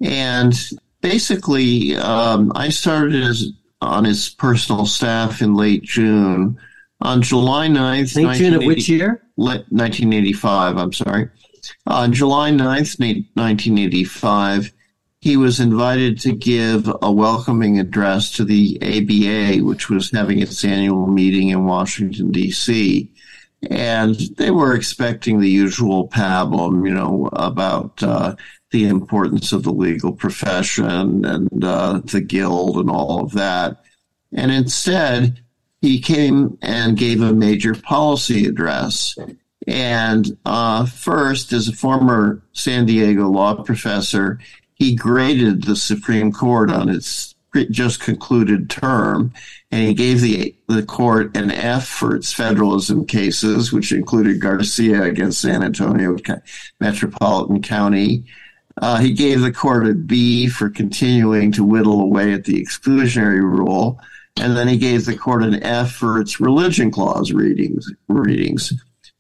And basically, um, I started as, on his personal staff in late June. On July 9th, Late June of which year? 1985, I'm sorry. On July 9th, 1985, he was invited to give a welcoming address to the ABA, which was having its annual meeting in Washington, D.C. And they were expecting the usual pablum, you know, about uh, the importance of the legal profession and uh, the guild and all of that. And instead, he came and gave a major policy address. And uh, first, as a former San Diego law professor, he graded the Supreme Court on its just concluded term, and he gave the the court an F for its federalism cases, which included Garcia against San Antonio Metropolitan County. Uh, he gave the court a B for continuing to whittle away at the exclusionary rule, and then he gave the court an F for its religion clause readings. Readings.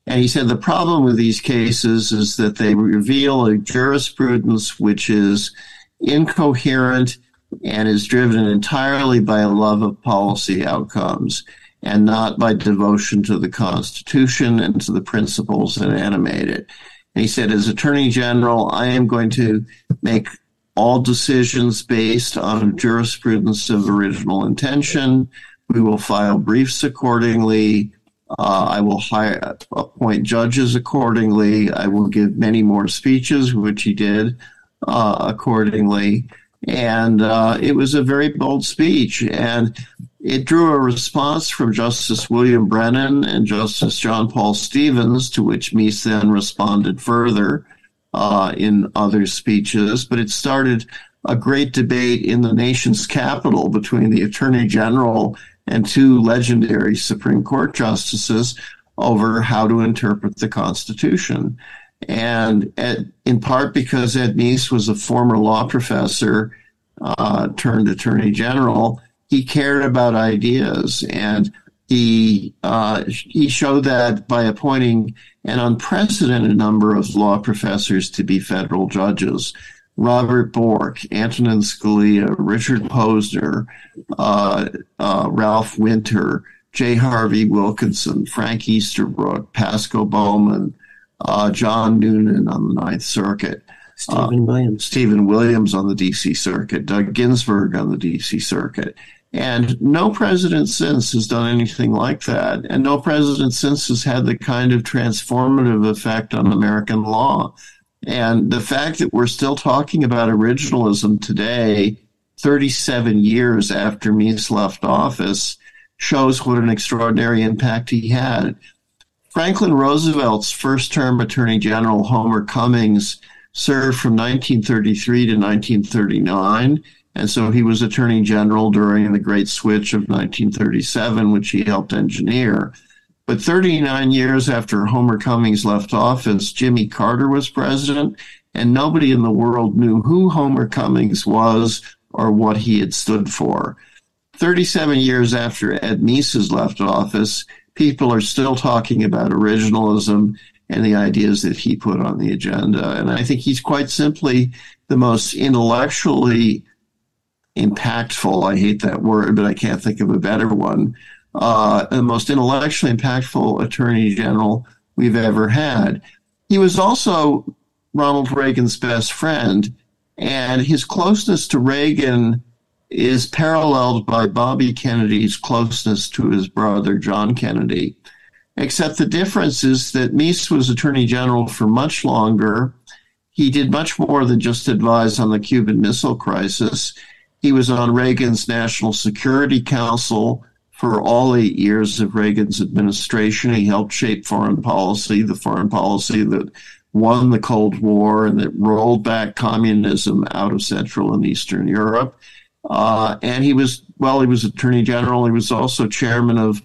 And he said the problem with these cases is that they reveal a jurisprudence which is incoherent and is driven entirely by a love of policy outcomes and not by devotion to the Constitution and to the principles that animate it. And he said, as Attorney General, I am going to make all decisions based on jurisprudence of original intention. We will file briefs accordingly. Uh, I will hire, appoint judges accordingly. I will give many more speeches, which he did uh, accordingly. And uh, it was a very bold speech. And it drew a response from Justice William Brennan and Justice John Paul Stevens, to which Meese then responded further uh, in other speeches. But it started a great debate in the nation's capital between the Attorney General and two legendary Supreme Court justices over how to interpret the Constitution. And at, in part because Ed Meese was a former law professor uh, turned attorney general, he cared about ideas and he uh, he showed that by appointing an unprecedented number of law professors to be federal judges. Robert Bork, Antonin Scalia, Richard Posner, uh, uh, Ralph Winter, J. Harvie Wilkinson, Frank Easterbrook, Pasco Bowman, uh, John Noonan on the Ninth Circuit, Stephen Williams. Stephen Williams on the D.C. Circuit, Doug Ginsburg on the D.C. Circuit. And no president since has done anything like that. And no president since has had the kind of transformative effect on American law. And the fact that we're still talking about originalism today, 37 years after Meese left office, shows what an extraordinary impact he had. Franklin Roosevelt's first term Attorney General, Homer Cummings, served from 1933 to 1939. And so he was Attorney General during the Great Switch of 1937, which he helped engineer. But 39 years after Homer Cummings left office, Jimmy Carter was president, and nobody in the world knew who Homer Cummings was or what he had stood for. 37 years after Ed Meese has left office, people are still talking about originalism and the ideas that he put on the agenda. And I think he's quite simply the most intellectually impactful. I hate that word, but I can't think of a better one. Uh, the most intellectually impactful attorney general we've ever had. He was also Ronald Reagan's best friend, and his closeness to Reagan is paralleled by Bobby Kennedy's closeness to his brother John Kennedy. Except the difference is that Meese was Attorney General for much longer. He did much more than just advise on the Cuban Missile Crisis. He was on Reagan's National Security Council for all eight years of Reagan's administration. He helped shape foreign policy, the foreign policy that won the Cold War and that rolled back communism out of Central and Eastern Europe. Uh, and he was, well, he was Attorney General. He was also chairman of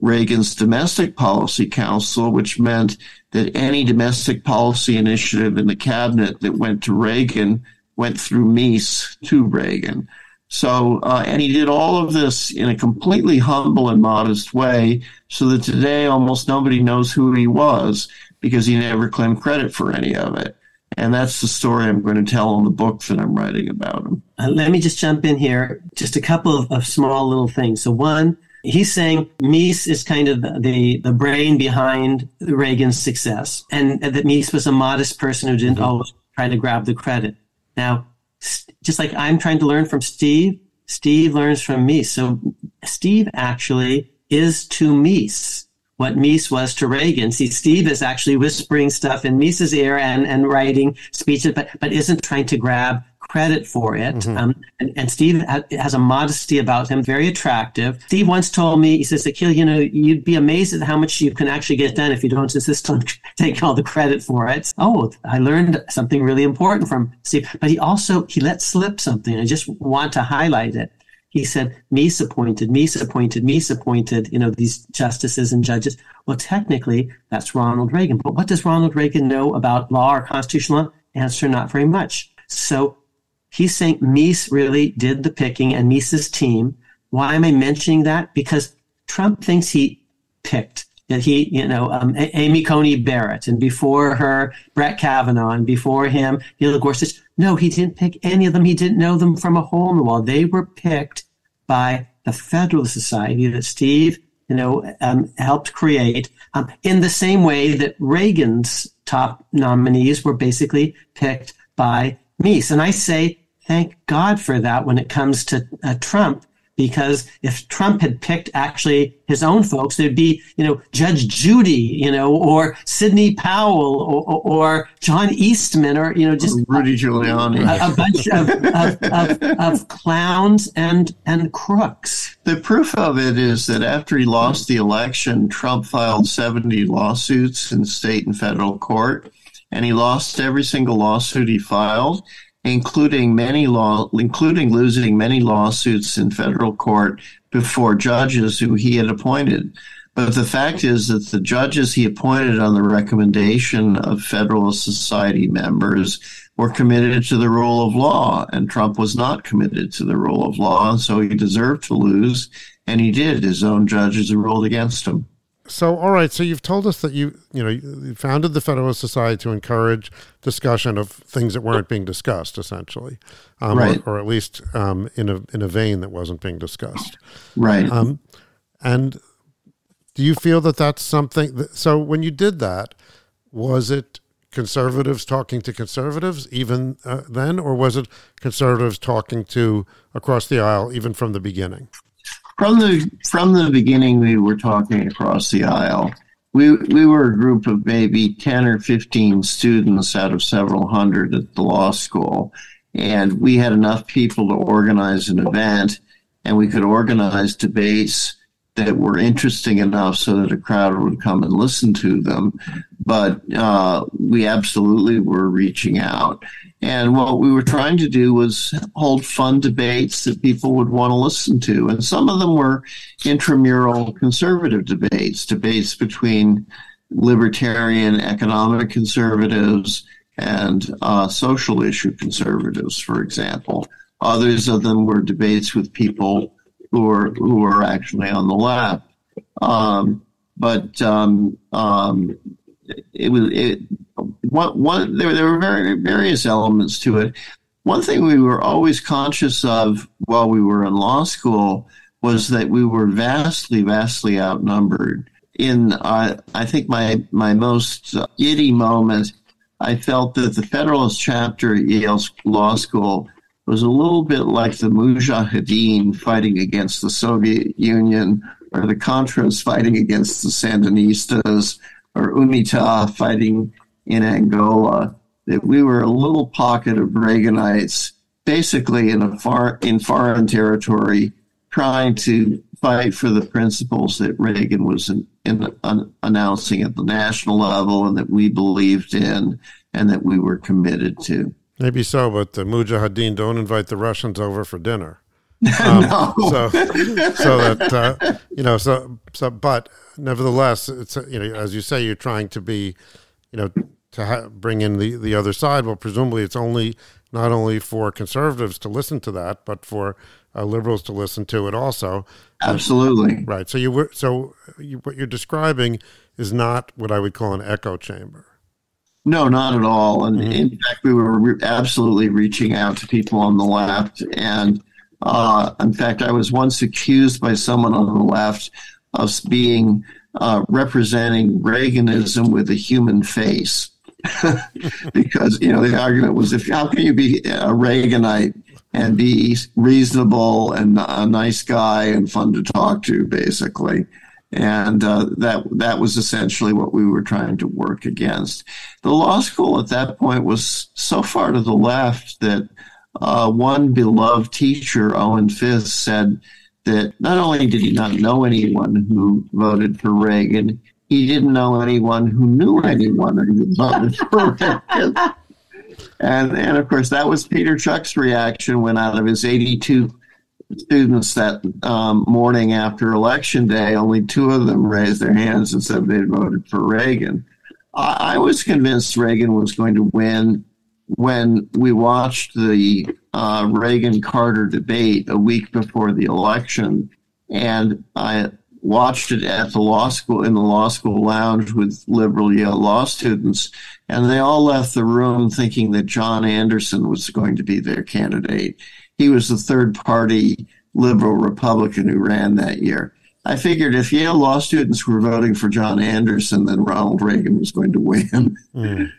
Reagan's Domestic Policy Council, which meant that any domestic policy initiative in the cabinet that went to Reagan went through Meese to Reagan. So, uh, and he did all of this in a completely humble and modest way, so that today almost nobody knows who he was because he never claimed credit for any of it. And that's the story I'm going to tell in the book that I'm writing about him. Uh, let me just jump in here. Just a couple of, of small little things. So, one, he's saying Meese is kind of the, the brain behind Reagan's success, and that Meese was a modest person who didn't mm-hmm. always try to grab the credit. Now, just like I'm trying to learn from Steve, Steve learns from me. So, Steve actually is to Meese what Meese was to Reagan. See, Steve is actually whispering stuff in Meese's ear and, and writing speeches, but, but isn't trying to grab credit for it. Mm-hmm. Um, and, and, Steve ha- has a modesty about him, very attractive. Steve once told me, he says, Akhil, you know, you'd be amazed at how much you can actually get done if you don't insist on taking all the credit for it. Oh, I learned something really important from Steve. But he also, he let slip something. I just want to highlight it he said, Meese appointed, Meese appointed, Meese appointed, you know, these justices and judges. Well, technically, that's Ronald Reagan. But what does Ronald Reagan know about law or constitutional law? Answer, not very much. So he's saying Meese really did the picking and Meese's team. Why am I mentioning that? Because Trump thinks he picked that he, you know, um, Amy Coney Barrett, and before her, Brett Kavanaugh, and before him, Neil Gorsuch. No, he didn't pick any of them. He didn't know them from a hole in the wall. They were picked by the Federalist Society that Steve, you know, um, helped create um, in the same way that Reagan's top nominees were basically picked by Meese. And I say, thank God for that when it comes to uh, Trump because if Trump had picked actually his own folks, there'd be, you know, Judge Judy, you know, or Sidney Powell or, or, John Eastman or, you know, just Rudy Giuliani, a, a bunch of, of, of, of, clowns and, and crooks. The proof of it is that after he lost the election, Trump filed 70 lawsuits in state and federal court, and he lost every single lawsuit he filed including many law, including losing many lawsuits in federal court before judges who he had appointed. But the fact is that the judges he appointed on the recommendation of Federalist Society members were committed to the rule of law, and Trump was not committed to the rule of law, so he deserved to lose, and he did. His own judges ruled against him. So, all right. So you've told us that you, you know, you founded the Federalist Society to encourage discussion of things that weren't being discussed, essentially, um, right. or, or, at least um, in a in a vein that wasn't being discussed, right? Um, and do you feel that that's something? That, so when you did that, was it conservatives talking to conservatives even uh, then, or was it conservatives talking to across the aisle even from the beginning? From the from the beginning, we were talking across the aisle. We we were a group of maybe ten or fifteen students out of several hundred at the law school, and we had enough people to organize an event, and we could organize debates that were interesting enough so that a crowd would come and listen to them. But uh, we absolutely were reaching out. And what we were trying to do was hold fun debates that people would want to listen to. And some of them were intramural conservative debates, debates between libertarian economic conservatives and uh, social issue conservatives, for example. Others of them were debates with people who were who were actually on the left. Um, but um, um, it was it, one, one there, there were very various elements to it. One thing we were always conscious of while we were in law school was that we were vastly, vastly outnumbered. In uh, I think my my most giddy moment, I felt that the Federalist chapter at Yale Law School was a little bit like the Mujahideen fighting against the Soviet Union, or the Contras fighting against the Sandinistas, or UNITA fighting in Angola that we were a little pocket of Reaganites, basically in a far in foreign territory, trying to fight for the principles that Reagan was in, in, un, announcing at the national level and that we believed in and that we were committed to. Maybe so, but the Mujahideen don't invite the Russians over for dinner. Um, no. So, so that uh, you know, so so, but nevertheless, it's you know, as you say, you're trying to be, you know, to ha- bring in the the other side. Well, presumably, it's only not only for conservatives to listen to that, but for uh, liberals to listen to it also. Absolutely. Right. So you were so you, what you're describing is not what I would call an echo chamber. No, not at all. And mm-hmm. in fact, we were re- absolutely reaching out to people on the left and uh, in fact, I was once accused by someone on the left of being uh, representing Reaganism with a human face. because you know the argument was if how can you be a Reaganite and be reasonable and a nice guy and fun to talk to basically and uh, that that was essentially what we were trying to work against the law school at that point was so far to the left that uh, one beloved teacher, Owen Fiss, said that not only did he not know anyone who voted for Reagan, he didn't know anyone who knew anyone who voted for Reagan. And, and of course, that was Peter Schuck's reaction when out of his 82 students that um, morning after election day, only two of them raised their hands and said they'd voted for Reagan. I, I was convinced Reagan was going to win when we watched the uh, Reagan Carter debate a week before the election, and I watched it at the law school in the law school lounge with liberal Yale law students, and they all left the room thinking that John Anderson was going to be their candidate. He was the third party liberal Republican who ran that year. I figured if Yale law students were voting for John Anderson, then Ronald Reagan was going to win. Mm.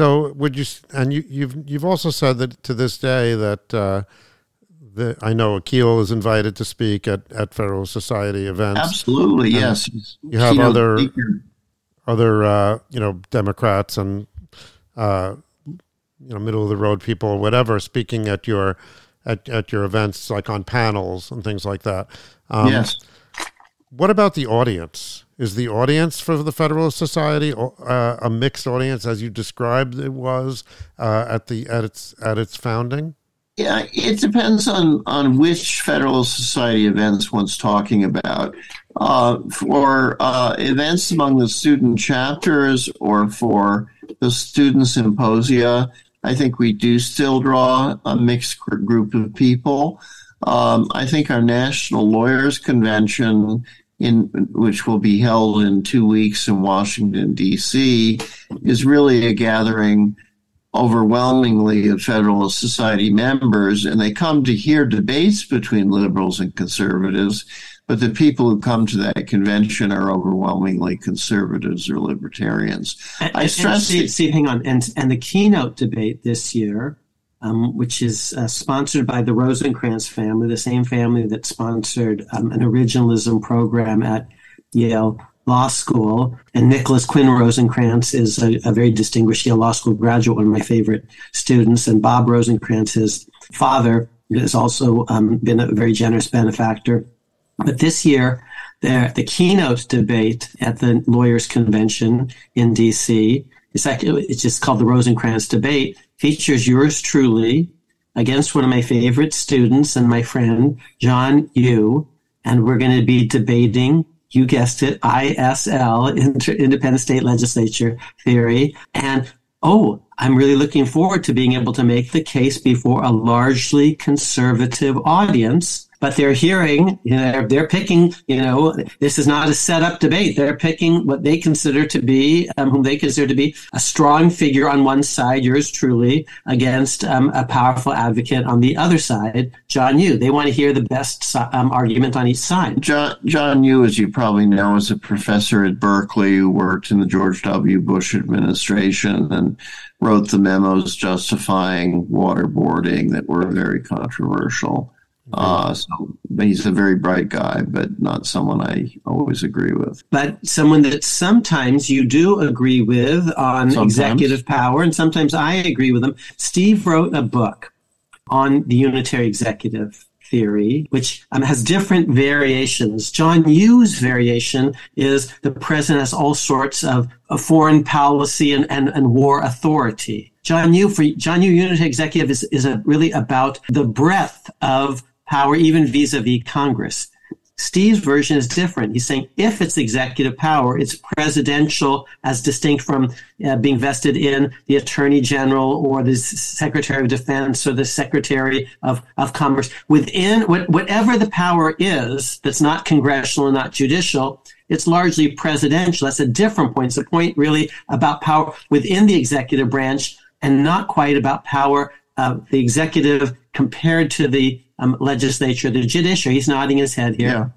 So would you? And you, you've you've also said that to this day that uh, the I know Akhil is invited to speak at, at Federalist Society events. Absolutely, yes. You have other other uh, you know Democrats and uh, you know middle of the road people or whatever speaking at your at, at your events like on panels and things like that. Um, yes. What about the audience? Is the audience for the Federalist Society uh, a mixed audience, as you described it was uh, at the at its at its founding? Yeah, it depends on on which Federalist Society events one's talking about. Uh, for uh, events among the student chapters or for the student symposia, I think we do still draw a mixed group of people. Um, I think our National Lawyers Convention in which will be held in two weeks in Washington D.C., is really a gathering overwhelmingly of Federalist Society members, and they come to hear debates between liberals and conservatives. But the people who come to that convention are overwhelmingly conservatives or libertarians. And, I stress. And Steve, Steve, hang on. And and the keynote debate this year um, which is uh, sponsored by the Rosenkranz family, the same family that sponsored um, an originalism program at Yale Law School. And Nicholas Quinn Rosenkranz is a, a, very distinguished Yale Law School graduate, one of my favorite students. And Bob Rosenkranz, his father, has also um, been a very generous benefactor. But this year, the, the keynote debate at the Lawyers Convention in DC, it's, actually, it's just called the Rosenkranz debate features yours truly against one of my favorite students and my friend, John Yoo. And we're going to be debating, you guessed it, ISL, Inter- Independent State Legislature theory. And oh, I'm really looking forward to being able to make the case before a largely conservative audience but they're hearing, you know, they're, they're picking, you know, this is not a set up debate. They're picking what they consider to be, um, whom they consider to be a strong figure on one side, yours truly, against um, a powerful advocate on the other side, John Yoo. They want to hear the best um, argument on each side. John, John Yoo, as you probably know, is a professor at Berkeley who worked in the George W. Bush administration and wrote the memos justifying waterboarding that were very controversial. Uh, so he's a very bright guy, but not someone I always agree with. But someone that sometimes you do agree with on sometimes. executive power, and sometimes I agree with him. Steve wrote a book on the unitary executive theory, which um, has different variations. John Yoo's variation is the president has all sorts of, of foreign policy and, and, and war authority. John Yoo for John Yoo Unitary Executive is, is a, really about the breadth of power, even vis-a-vis Congress. Steve's version is different. He's saying if it's executive power, it's presidential as distinct from uh, being vested in the attorney general or the secretary of defense or the secretary of, of commerce. Within whatever the power is that's not congressional and not judicial, it's largely presidential. That's a different point. It's a point really about power within the executive branch and not quite about power of the executive compared to the um, legislature, the judiciary. He's nodding his head here. Yeah,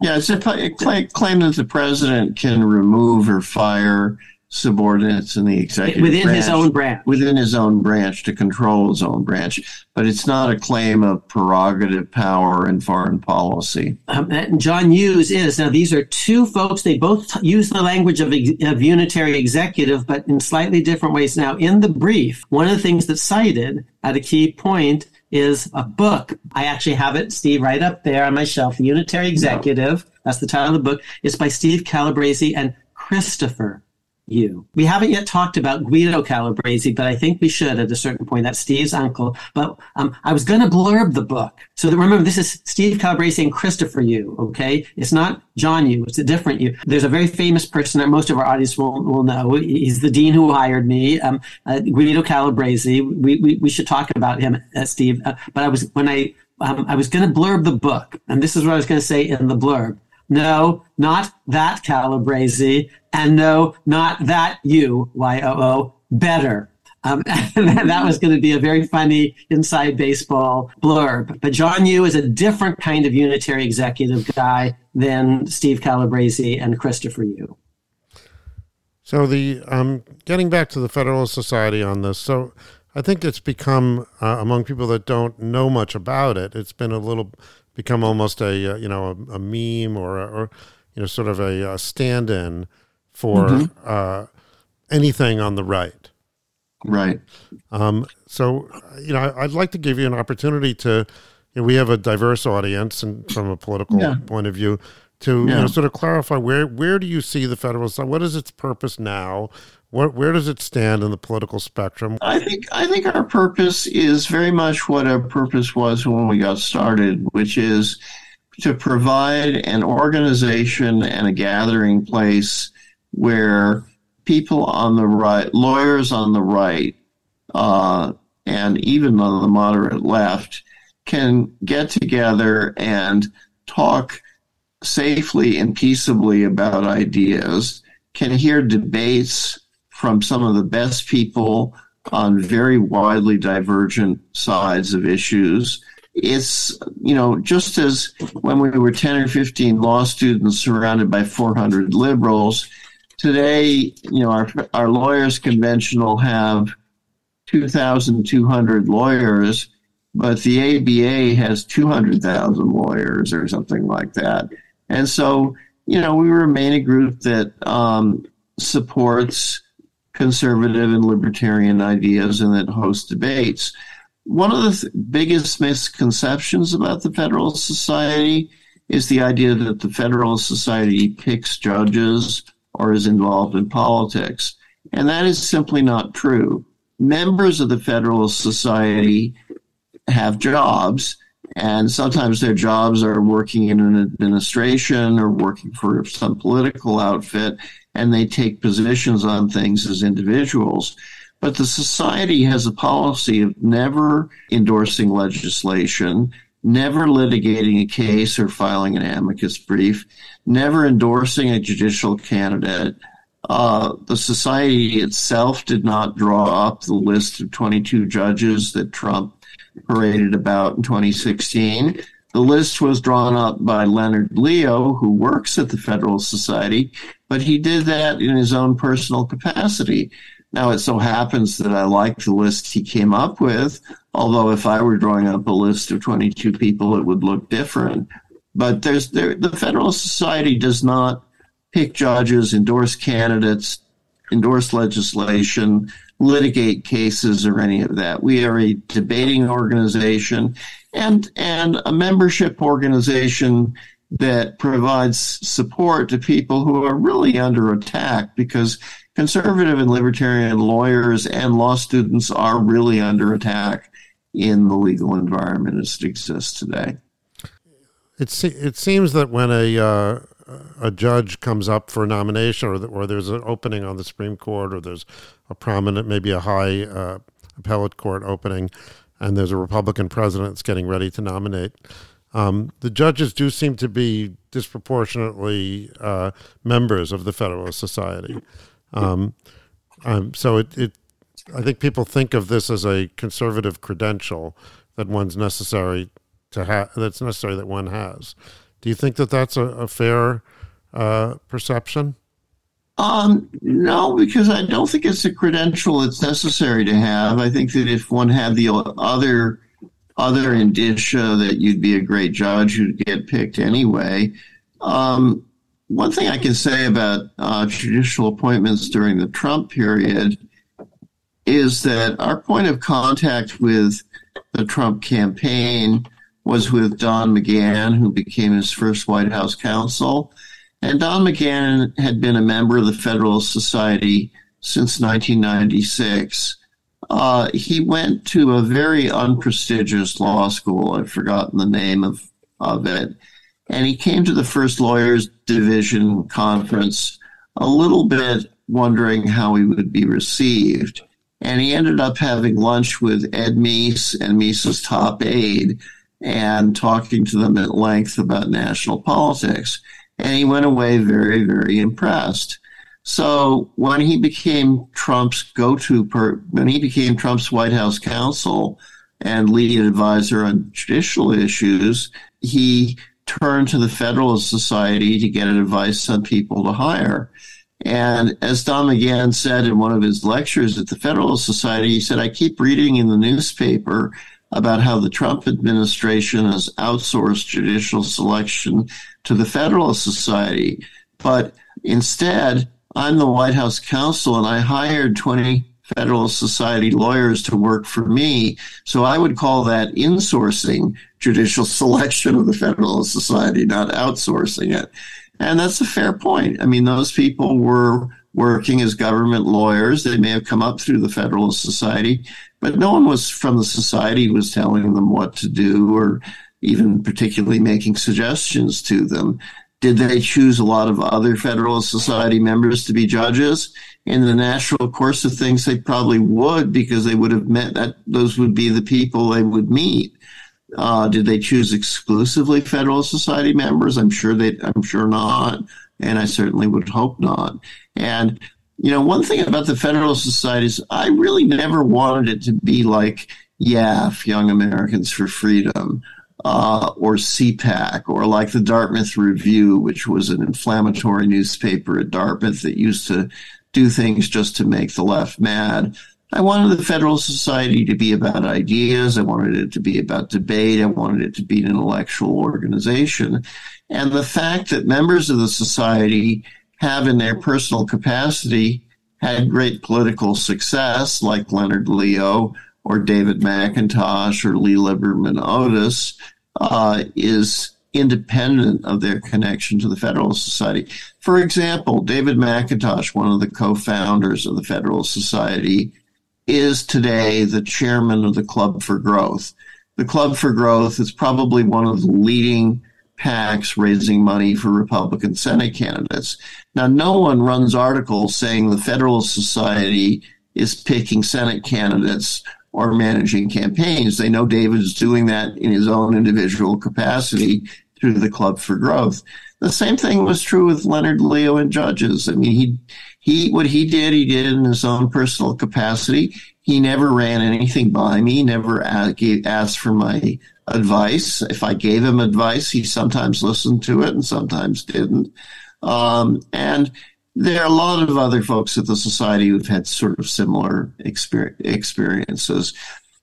yeah. It's a claim, claim that the president can remove or fire subordinates in the executive within branch, his own branch within his own branch to control his own branch but it's not a claim of prerogative power in foreign policy um, and John Yoo's is now these are two folks they both use the language of, of unitary executive but in slightly different ways now in the brief one of the things that's cited at a key point is a book. I actually have it, Steve, right up there on my shelf. Unitary Executive. That's the title of the book. It's by Steve Calabresi and Christopher Yoo. We haven't yet talked about Guido Calabresi, but I think we should at a certain point. That's Steve's uncle. But um, I was going to blurb the book. So that, remember, this is Steve Calabresi and Christopher Yoo. okay? It's not John Yoo. It's a different Yoo. There's a very famous person that most of our audience will, will know. He's the dean who hired me, um, uh, Guido Calabresi. We, we, we should talk about him, uh, Steve. Uh, but I was, when I, um, I was going to blurb the book, and this is what I was going to say in the blurb. No, not that Calabresi. And no, not that Yoo, Y-O-O, better. Um, that was going to be a very funny inside baseball blurb. But John Yoo is a different kind of unitary executive guy than Steve Calabresi and Christopher Yoo. So the um, getting back to the Federalist Society on this, so I think it's become uh, among people that don't know much about it. It's been a little become almost a uh, you know a, a meme or or you know sort of a, a stand-in for mm-hmm. uh, anything on the right. Right. Um, so you know, I'd like to give you an opportunity to. You know, we have a diverse audience, and from a political yeah. point of view, to yeah. you know, sort of clarify where where do you see the federal? Side? What is its purpose now? Where, where does it stand in the political spectrum? I think I think our purpose is very much what our purpose was when we got started, which is to provide an organization and a gathering place where people on the right, lawyers on the right, uh, and even on the moderate left, can get together and talk safely and peaceably about ideas, can hear debates from some of the best people on very widely divergent sides of issues. It's, you know, just as when we were 10 or 15 law students surrounded by 400 liberals, today, you know, our, our lawyers convention will have 2,200 lawyers, but the ABA has 200,000 lawyers or something like that. And so, you know, we remain a group that um, supports conservative and libertarian ideas and that hosts debates. One of the th- biggest misconceptions about the Federalist Society is the idea that the Federalist Society picks judges or is involved in politics. And that is simply not true. Members of the Federalist Society have jobs, and sometimes their jobs are working in an administration or working for some political outfit, and they take positions on things as individuals. But the society has a policy of never endorsing legislation, never litigating a case or filing an amicus brief, never endorsing a judicial candidate. Uh, the society itself did not draw up the list of 22 judges that Trump paraded about in 2016. The list was drawn up by Leonard Leo, who works at the Federal Society, but he did that in his own personal capacity. Now, it so happens that I like the list he came up with, although if I were drawing up a list of 22 people, it would look different. But there's there, the Federal Society does not pick judges, endorse candidates, endorse legislation, litigate cases, or any of that. We are a debating organization and and a membership organization that provides support to people who are really under attack because conservative and libertarian lawyers and law students are really under attack in the legal environment as it exists today. It, se- it seems that when a uh, a judge comes up for a nomination, or, the, or there's an opening on the Supreme Court, or there's a prominent, maybe a high uh, appellate court opening, and there's a Republican president that's getting ready to nominate. Um, the judges do seem to be disproportionately uh, members of the Federalist Society. Um, um, so it, it, I think people think of this as a conservative credential that one's necessary to have. That's necessary that one has. Do you think that that's a, a fair uh, perception? Um, no, because I don't think it's a credential that's necessary to have. I think that if one had the other other indicia that you'd be a great judge, you'd get picked anyway. Um, one thing I can say about uh, judicial appointments during the Trump period is that our point of contact with the Trump campaign was with Don McGahn, who became his first White House counsel. And Don McGahn had been a member of the Federalist Society since 1996. Uh, he went to a very unprestigious law school. I've forgotten the name of, of it. And he came to the First Lawyers Division conference a little bit wondering how he would be received. And he ended up having lunch with Ed Meese and Meese's top aide and talking to them at length about national politics. And he went away very, very impressed. So when he became Trump's go-to per, when he became Trump's White House counsel and lead advisor on judicial issues, he turned to the Federalist Society to get advice on people to hire. And as Don McGahn said in one of his lectures at the Federalist Society, he said, I keep reading in the newspaper about how the Trump administration has outsourced judicial selection to the Federalist Society. But instead, I'm the White House counsel and I hired 20 Federalist Society lawyers to work for me. So I would call that insourcing judicial selection of the Federalist Society, not outsourcing it. And that's a fair point. I mean, those people were working as government lawyers. They may have come up through the Federalist Society, but no one was from the society was telling them what to do or even particularly making suggestions to them. Did they choose a lot of other Federalist Society members to be judges? In the natural course of things, they probably would because they would have met that those would be the people they would meet. Uh, did they choose exclusively Federalist Society members? I'm sure they. I'm sure not, and I certainly would hope not. And you know, one thing about the Federalist Society is I really never wanted it to be like YAF, Young Americans for Freedom, uh, or CPAC, or like the Dartmouth Review, which was an inflammatory newspaper at Dartmouth that used to do things just to make the left mad. I wanted the Federal Society to be about ideas. I wanted it to be about debate. I wanted it to be an intellectual organization. And the fact that members of the society have in their personal capacity had great political success, like Leonard Leo or David McIntosh or Lee Liberman Otis, uh, is independent of their connection to the Federalist Society. For example, David McIntosh, one of the co-founders of the Federalist Society, is today the chairman of the Club for Growth. The Club for Growth is probably one of the leading PACs raising money for Republican Senate candidates. Now, no one runs articles saying the Federalist Society is picking Senate candidates or managing campaigns. They know David's doing that in his own individual capacity through the Club for Growth. The same thing was true with Leonard Leo and judges. I mean, he, he, what he did, he did in his own personal capacity. He never ran anything by me, never asked for my advice. If I gave him advice, he sometimes listened to it and sometimes didn't. Um, and there are a lot of other folks at the society who've had sort of similar exper- experiences.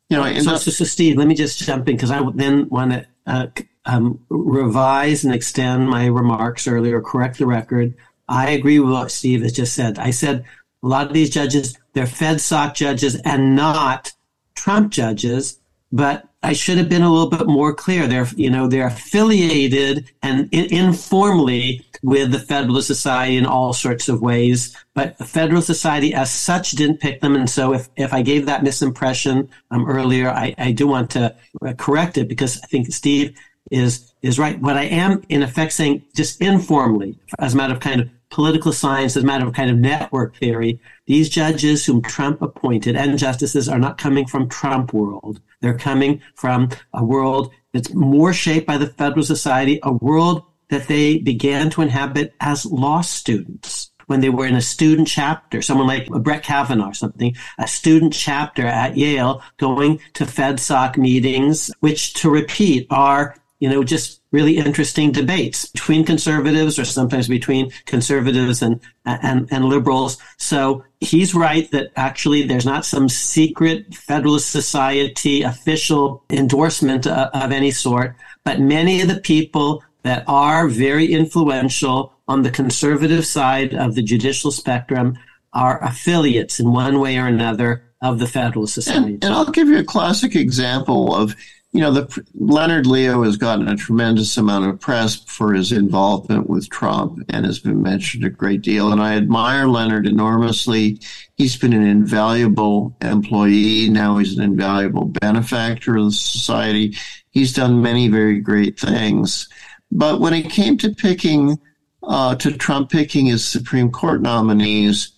You know, so, so, so, Steve, let me just jump in because I then want to uh, um, revise and extend my remarks earlier, correct the record. I agree with what Steve has just said. I said a lot of these judges, they're FedSoc judges and not Trump judges, but I should have been a little bit more clear. They're, you know, they're affiliated and in, informally with the Federalist Society in all sorts of ways, but the Federalist Society as such didn't pick them. And so if, if I gave that misimpression um, earlier, I, I do want to correct it because I think Steve is, is right. What I am in effect saying just informally as a matter of kind of political science, as a matter of kind of network theory, these judges whom Trump appointed and justices are not coming from Trump world. They're coming from a world that's more shaped by the Federal Society, a world that they began to inhabit as law students when they were in a student chapter, someone like Brett Kavanaugh or something, a student chapter at Yale going to FedSoc meetings, which to repeat are you know, just really interesting debates between conservatives or sometimes between conservatives and, and, and liberals. So he's right that actually there's not some secret Federalist Society official endorsement of, of any sort, but many of the people that are very influential on the conservative side of the judicial spectrum are affiliates in one way or another of the Federalist Society. And, and I'll give you a classic example of you know, the Leonard Leo has gotten a tremendous amount of press for his involvement with Trump and has been mentioned a great deal. And I admire Leonard enormously. He's been an invaluable employee. Now he's an invaluable benefactor of the society. He's done many very great things. But when it came to picking, uh, to Trump picking his Supreme Court nominees,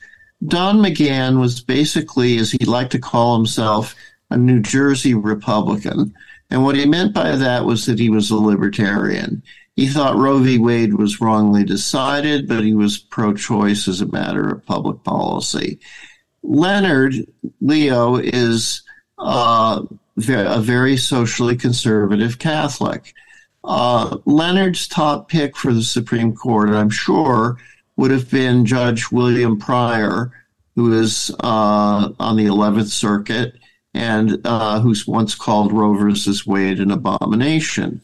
Don McGahn was basically, as he liked to call himself, a New Jersey Republican. And what he meant by that was that he was a libertarian. He thought Roe v. Wade was wrongly decided, but he was pro choice as a matter of public policy. Leonard Leo is uh, a very socially conservative Catholic. Uh, Leonard's top pick for the Supreme Court, I'm sure, would have been Judge William Pryor, who is uh, on the 11th Circuit and uh, who's once called Roe versus Wade an abomination.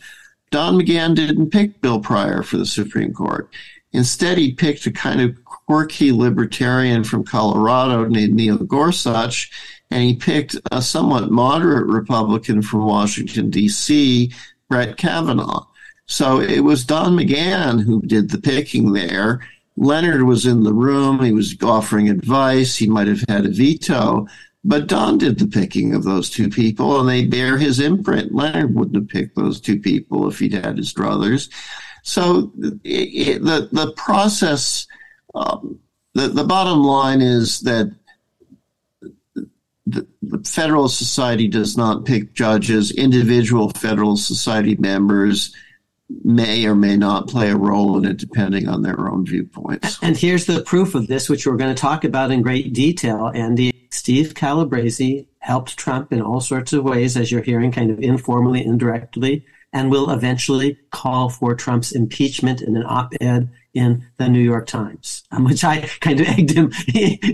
Don McGahn didn't pick Bill Pryor for the Supreme Court. Instead, he picked a kind of quirky libertarian from Colorado named Neil Gorsuch, and he picked a somewhat moderate Republican from Washington, D.C., Brett Kavanaugh. So it was Don McGahn who did the picking there. Leonard was in the room. He was offering advice. He might have had a veto, but Don did the picking of those two people, and they bear his imprint. Leonard wouldn't have picked those two people if he'd had his druthers. So it, it, the the process, um, the the bottom line is that the, the Federal Society does not pick judges. Individual Federal Society members may or may not play a role in it depending on their own viewpoints. And here's the proof of this, which we're going to talk about in great detail, Andy. Steve Calabresi helped Trump in all sorts of ways, as you're hearing, kind of informally, indirectly, and will eventually call for Trump's impeachment in an op-ed in the New York Times, um, which I kind of egged him.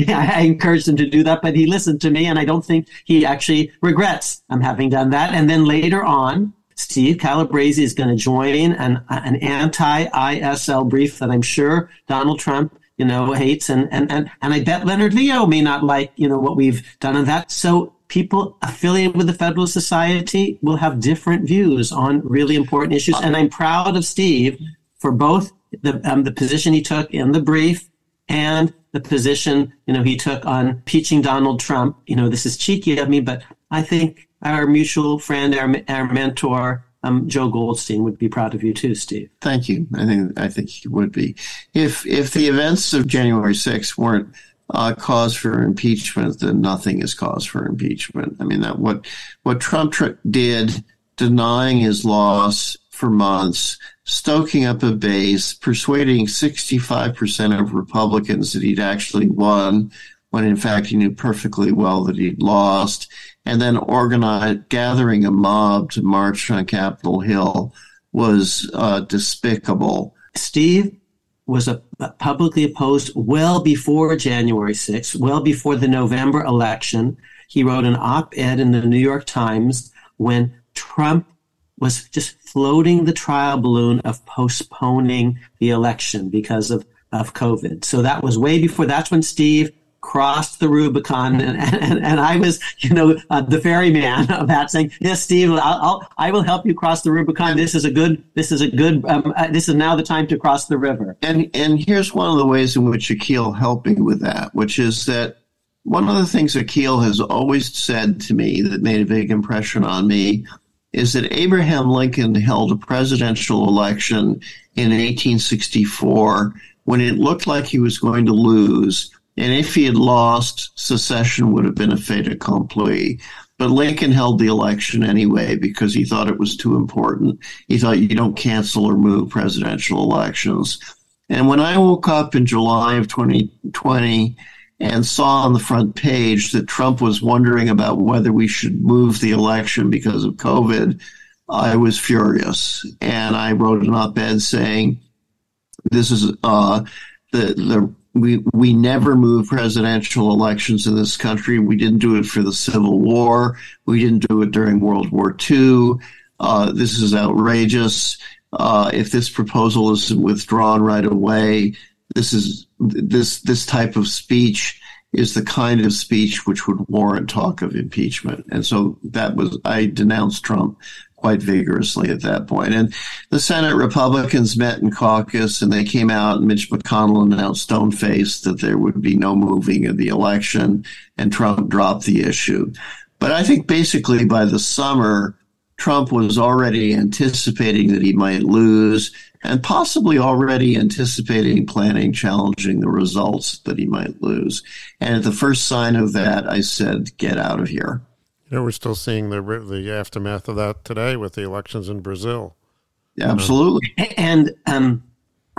I encouraged him to do that, but he listened to me, and I don't think he actually regrets um, having done that. And then later on, Steve Calabresi is going to join an, an anti-ISL brief that I'm sure Donald Trump you know, hates and, and, and, and I bet Leonard Leo may not like, you know, what we've done on that. So people affiliated with the Federalist Society will have different views on really important issues. And I'm proud of Steve for both the, um, the position he took in the brief and the position, you know, he took on peaching Donald Trump. You know, this is cheeky of me, but I think our mutual friend, our, our mentor, um, Joe Goldstein would be proud of you too, Steve. Thank you. I think I think he would be. If if the events of January 6th weren't uh, cause for impeachment, then nothing is cause for impeachment. I mean that what what Trump tr- did, denying his loss for months, stoking up a base, persuading 65% of Republicans that he'd actually won, when in fact he knew perfectly well that he'd lost and then organize, gathering a mob to march on Capitol Hill was uh, despicable. Steve was a, publicly opposed well before January 6th, well before the November election. He wrote an op ed in the New York Times when Trump was just floating the trial balloon of postponing the election because of, of COVID. So that was way before. That's when Steve crossed the Rubicon, and, and, and I was, you know, uh, the ferryman of that, saying, "Yes, Steve, I'll, I'll I will help you cross the Rubicon. This is a good, this is a good, um, uh, this is now the time to cross the river." And and here's one of the ways in which Akhil helped me with that, which is that one of the things Akhil has always said to me that made a big impression on me is that Abraham Lincoln held a presidential election in 1864 when it looked like he was going to lose. And if he had lost, secession would have been a fait accompli. But Lincoln held the election anyway because he thought it was too important. He thought you don't cancel or move presidential elections. And when I woke up in July of 2020 and saw on the front page that Trump was wondering about whether we should move the election because of COVID, I was furious. And I wrote an op ed saying, this is uh, the the we we never move presidential elections in this country. We didn't do it for the Civil War. We didn't do it during World War II. Uh, this is outrageous. Uh, if this proposal is withdrawn right away, this is this this type of speech is the kind of speech which would warrant talk of impeachment. And so that was I denounced Trump quite vigorously at that point. And the Senate Republicans met in caucus and they came out and Mitch McConnell announced stone faced that there would be no moving of the election and Trump dropped the issue. But I think basically by the summer, Trump was already anticipating that he might lose and possibly already anticipating, planning, challenging the results that he might lose. And at the first sign of that, I said, get out of here. Yeah, we're still seeing the the aftermath of that today with the elections in Brazil. absolutely. And um,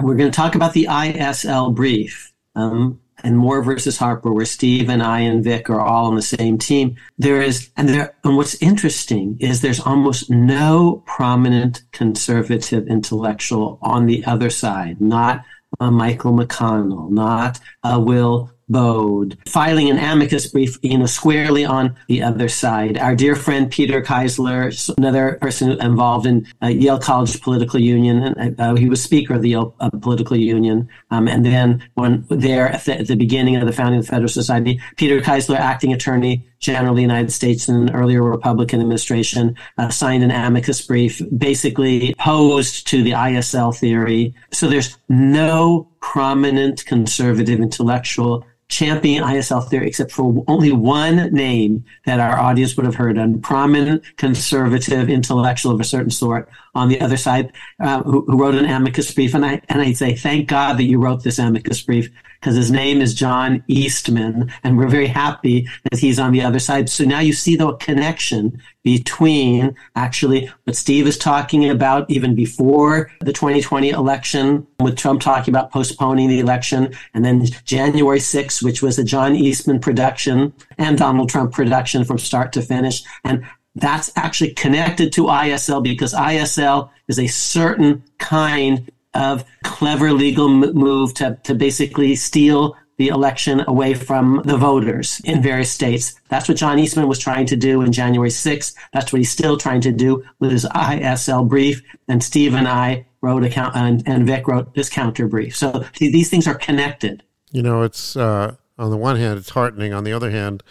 we're going to talk about the ISL brief um, and Moore versus Harper, where Steve and I and Vic are all on the same team. There is, and there, and what's interesting is there's almost no prominent conservative intellectual on the other side. Not uh, Michael McConnell, not uh, Will Baude, filing an amicus brief, you know, squarely on the other side. Our dear friend Peter Keisler, another person involved in uh, Yale College Political Union, and uh, he was speaker of the Yale uh, Political Union. Um, and then when there at the, at the, beginning of the founding of the Federal Society, Peter Keisler, acting attorney general of the United States in an earlier Republican administration, uh, signed an amicus brief, basically opposed to the ISL theory. So there's no prominent conservative intellectual champion ISL theory, except for only one name that our audience would have heard, a prominent conservative intellectual of a certain sort on the other side, uh, who, who, wrote an amicus brief. And I, and I'd say, thank God that you wrote this amicus brief because his name is John Eastman, and we're very happy that he's on the other side. So now you see the connection between actually what Steve is talking about even before the 2020 election, with Trump talking about postponing the election, and then January 6th, which was a John Eastman production and Donald Trump production from start to finish. And that's actually connected to ISL because ISL is a certain kind of clever legal move to, to basically steal the election away from the voters in various states. That's what John Eastman was trying to do in January 6th. That's what he's still trying to do with his ISL brief. And Steve and I wrote a count, and, and Vic wrote this counter brief. So these things are connected. You know, it's uh, on the one hand, it's heartening. On the other hand,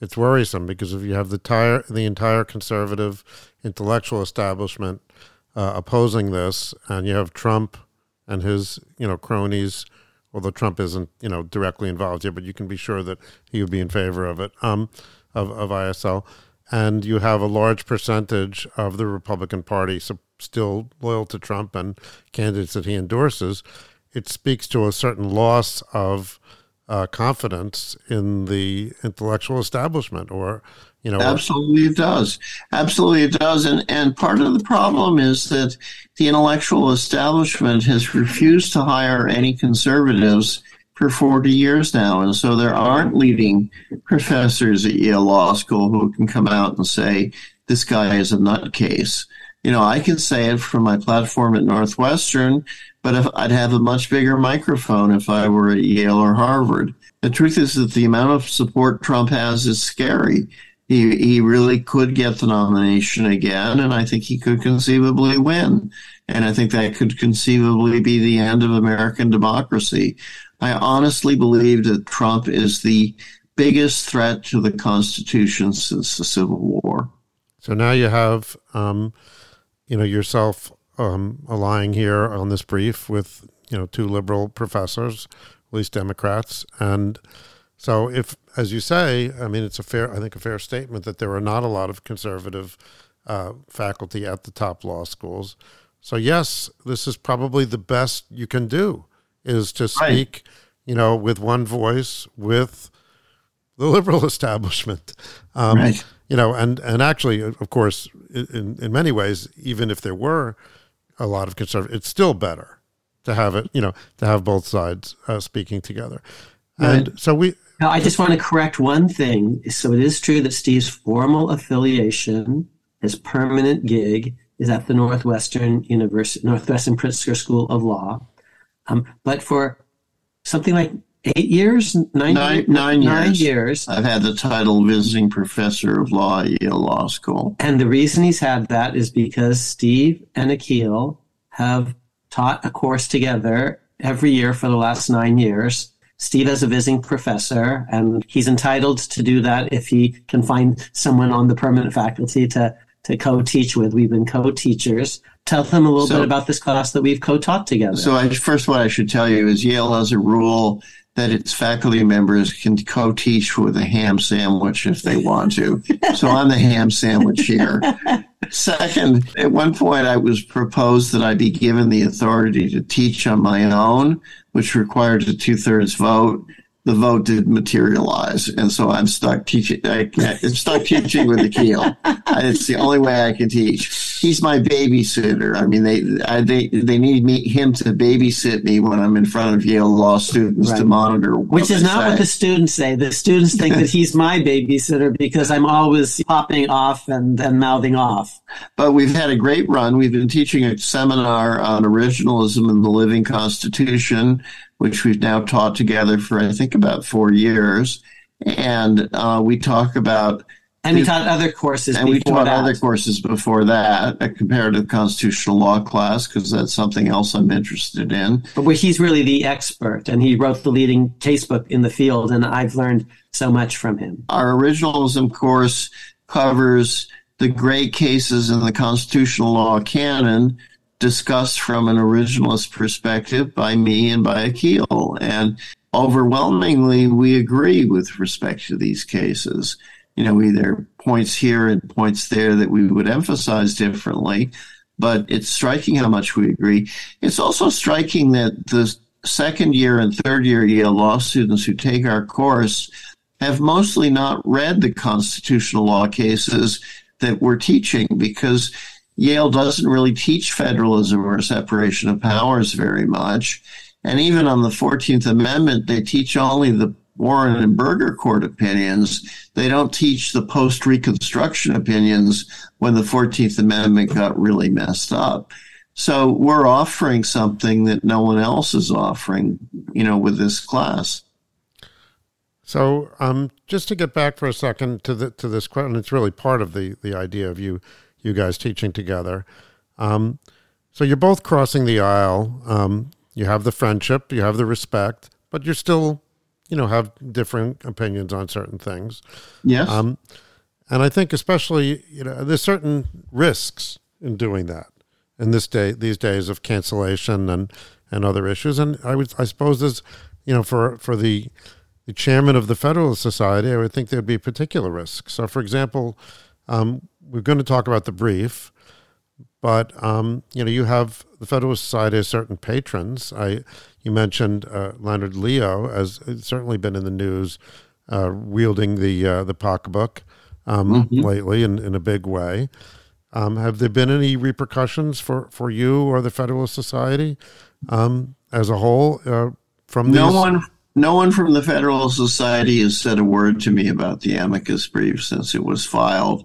it's worrisome because if you have the entire the entire conservative intellectual establishment uh, opposing this, and you have Trump and his you know cronies although Trump isn't you know directly involved here, but you can be sure that he would be in favor of it um, of of ISL, and you have a large percentage of the Republican Party so still loyal to Trump and candidates that he endorses. It speaks to a certain loss of uh, confidence in the intellectual establishment or you know, absolutely it does. Absolutely it does. And and part of the problem is that the intellectual establishment has refused to hire any conservatives for 40 years now. And so there aren't leading professors at Yale Law School who can come out and say, this guy is a nutcase. You know, I can say it from my platform at Northwestern, but if, I'd have a much bigger microphone if I were at Yale or Harvard. The truth is that the amount of support Trump has is scary he he really could get the nomination again, and I think he could conceivably win. And I think that could conceivably be the end of American democracy. I honestly believe that Trump is the biggest threat to the Constitution since the Civil War. So now you have, um, you know, yourself um, allying here on this brief with, you know, two liberal professors, at least Democrats, and so if, as you say, I mean, it's a fair, I think, a fair statement that there are not a lot of conservative uh, faculty at the top law schools. So yes, this is probably the best you can do is to speak, right. you know, with one voice with the liberal establishment. Um, right. You know, and and actually, of course, in in many ways, even if there were a lot of conservative, it's still better to have it. You know, to have both sides uh, speaking together. Right. And so we. Now, I just want to correct one thing. So it is true that Steve's formal affiliation, his permanent gig, is at the Northwestern University, Northwestern Pritzker School of Law. Um, but for something like eight years, nine, nine, nine, nine years. years. I've had the title visiting professor of law at Yale Law School. And the reason he's had that is because Steve and Akhil have taught a course together every year for the last nine years. Steve is a visiting professor, and he's entitled to do that if he can find someone on the permanent faculty to to co-teach with. We've been co-teachers. Tell them a little so, bit about this class that we've co-taught together. So, I, first, what I should tell you is Yale has a rule that its faculty members can co-teach with a ham sandwich if they want to. so I'm the ham sandwich here. Second, at one point I was proposed that I be given the authority to teach on my own, which required a two-thirds vote the vote didn't materialize, and so I'm stuck teaching. I, am stuck teaching with Akhil. It's the only way I can teach. He's my babysitter. I mean, they I, they they need me him to babysit me when I'm in front of Yale law students right. to monitor. Which is not say. what the students say. The students think that he's my babysitter because I'm always popping off and and mouthing off. But we've had a great run. We've been teaching a seminar on originalism in the living Constitution which we've now taught together for I think about four years, and uh, we talk about. And we taught other courses. And we taught that. other courses before that, a comparative constitutional law class, because that's something else I'm interested in. But where he's really the expert, and he wrote the leading casebook in the field, and I've learned so much from him. Our originalism course covers the great cases in the constitutional law canon discussed from an originalist perspective by me and by Akhil. And overwhelmingly, we agree with respect to these cases. You know, either points here and points there that we would emphasize differently, but it's striking how much we agree. It's also striking that the second year and third year Yale law students who take our course have mostly not read the constitutional law cases that we're teaching because Yale doesn't really teach federalism or separation of powers very much. And even on the 14th Amendment, they teach only the Warren and Burger Court opinions. They don't teach the post Reconstruction opinions when the 14th Amendment got really messed up. So we're offering something that no one else is offering, you know, with this class. So, um, just to get back for a second to the to this question, it's really part of the the idea of you you guys teaching together. Um, so you're both crossing the aisle. Um, you have the friendship, you have the respect, but you're still, you know, have different opinions on certain things. Yes. Um, and I think especially, you know, there's certain risks in doing that in this day, these days of cancellation and, and other issues. And I would, I suppose there's, you know, for, for the, the chairman of the Federalist Society, I would think there'd be particular risks. So, for example, um, we're going to talk about the brief, but um, you know, you have the Federalist Society has certain patrons. I you mentioned uh, Leonard Leo has certainly been in the news, uh, wielding the uh, the pocketbook um, mm-hmm. lately in, in a big way. Um, have there been any repercussions for, for you or the Federalist Society um, as a whole uh, from no these? one? No one from the Federalist Society has said a word to me about the amicus brief since it was filed.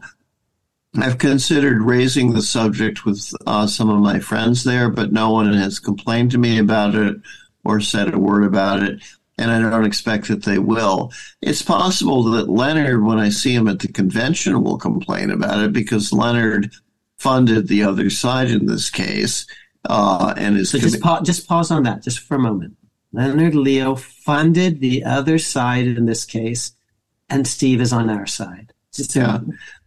I've considered raising the subject with uh, some of my friends there, but no one has complained to me about it or said a word about it. and I don't expect that they will. It's possible that Leonard, when I see him at the convention, will complain about it because Leonard funded the other side in this case. Uh, and is so just, pa- just pause on that just for a moment. Leonard Leo funded the other side in this case, and Steve is on our side. Yeah, uh,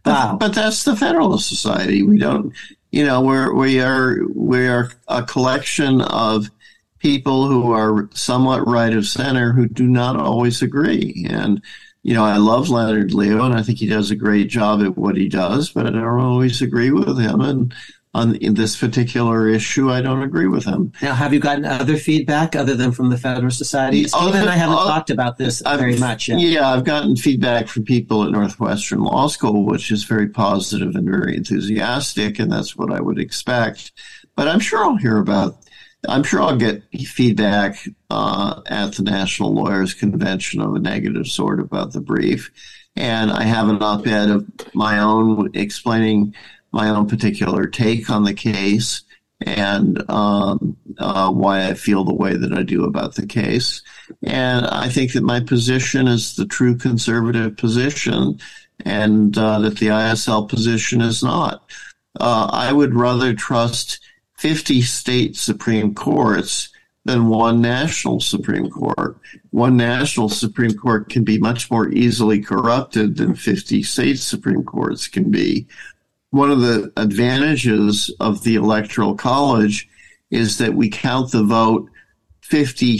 wow. But, but that's the Federalist Society. We don't, you know, we're we are we are a collection of people who are somewhat right of center who do not always agree. And you know, I love Leonard Leo, and I think he does a great job at what he does, but I don't always agree with him. And on this particular issue, I don't agree with him. Now, have you gotten other feedback other than from the Federalist Society? Steve and I haven't uh, talked about this I've, very much yet. Yeah, I've gotten feedback from people at Northwestern Law School, which is very positive and very enthusiastic, and that's what I would expect. But I'm sure I'll hear about. I'm sure I'll get feedback uh, at the National Lawyers Convention of a negative sort about the brief, and I have an op-ed of my own explaining my own particular take on the case and um, uh, why I feel the way that I do about the case. And I think that my position is the true conservative position and uh, that the ISL position is not. Uh, I would rather trust 50 state Supreme Courts than one national Supreme Court. One national Supreme Court can be much more easily corrupted than 50 state Supreme Courts can be one of the advantages of the electoral college is that we count the vote 50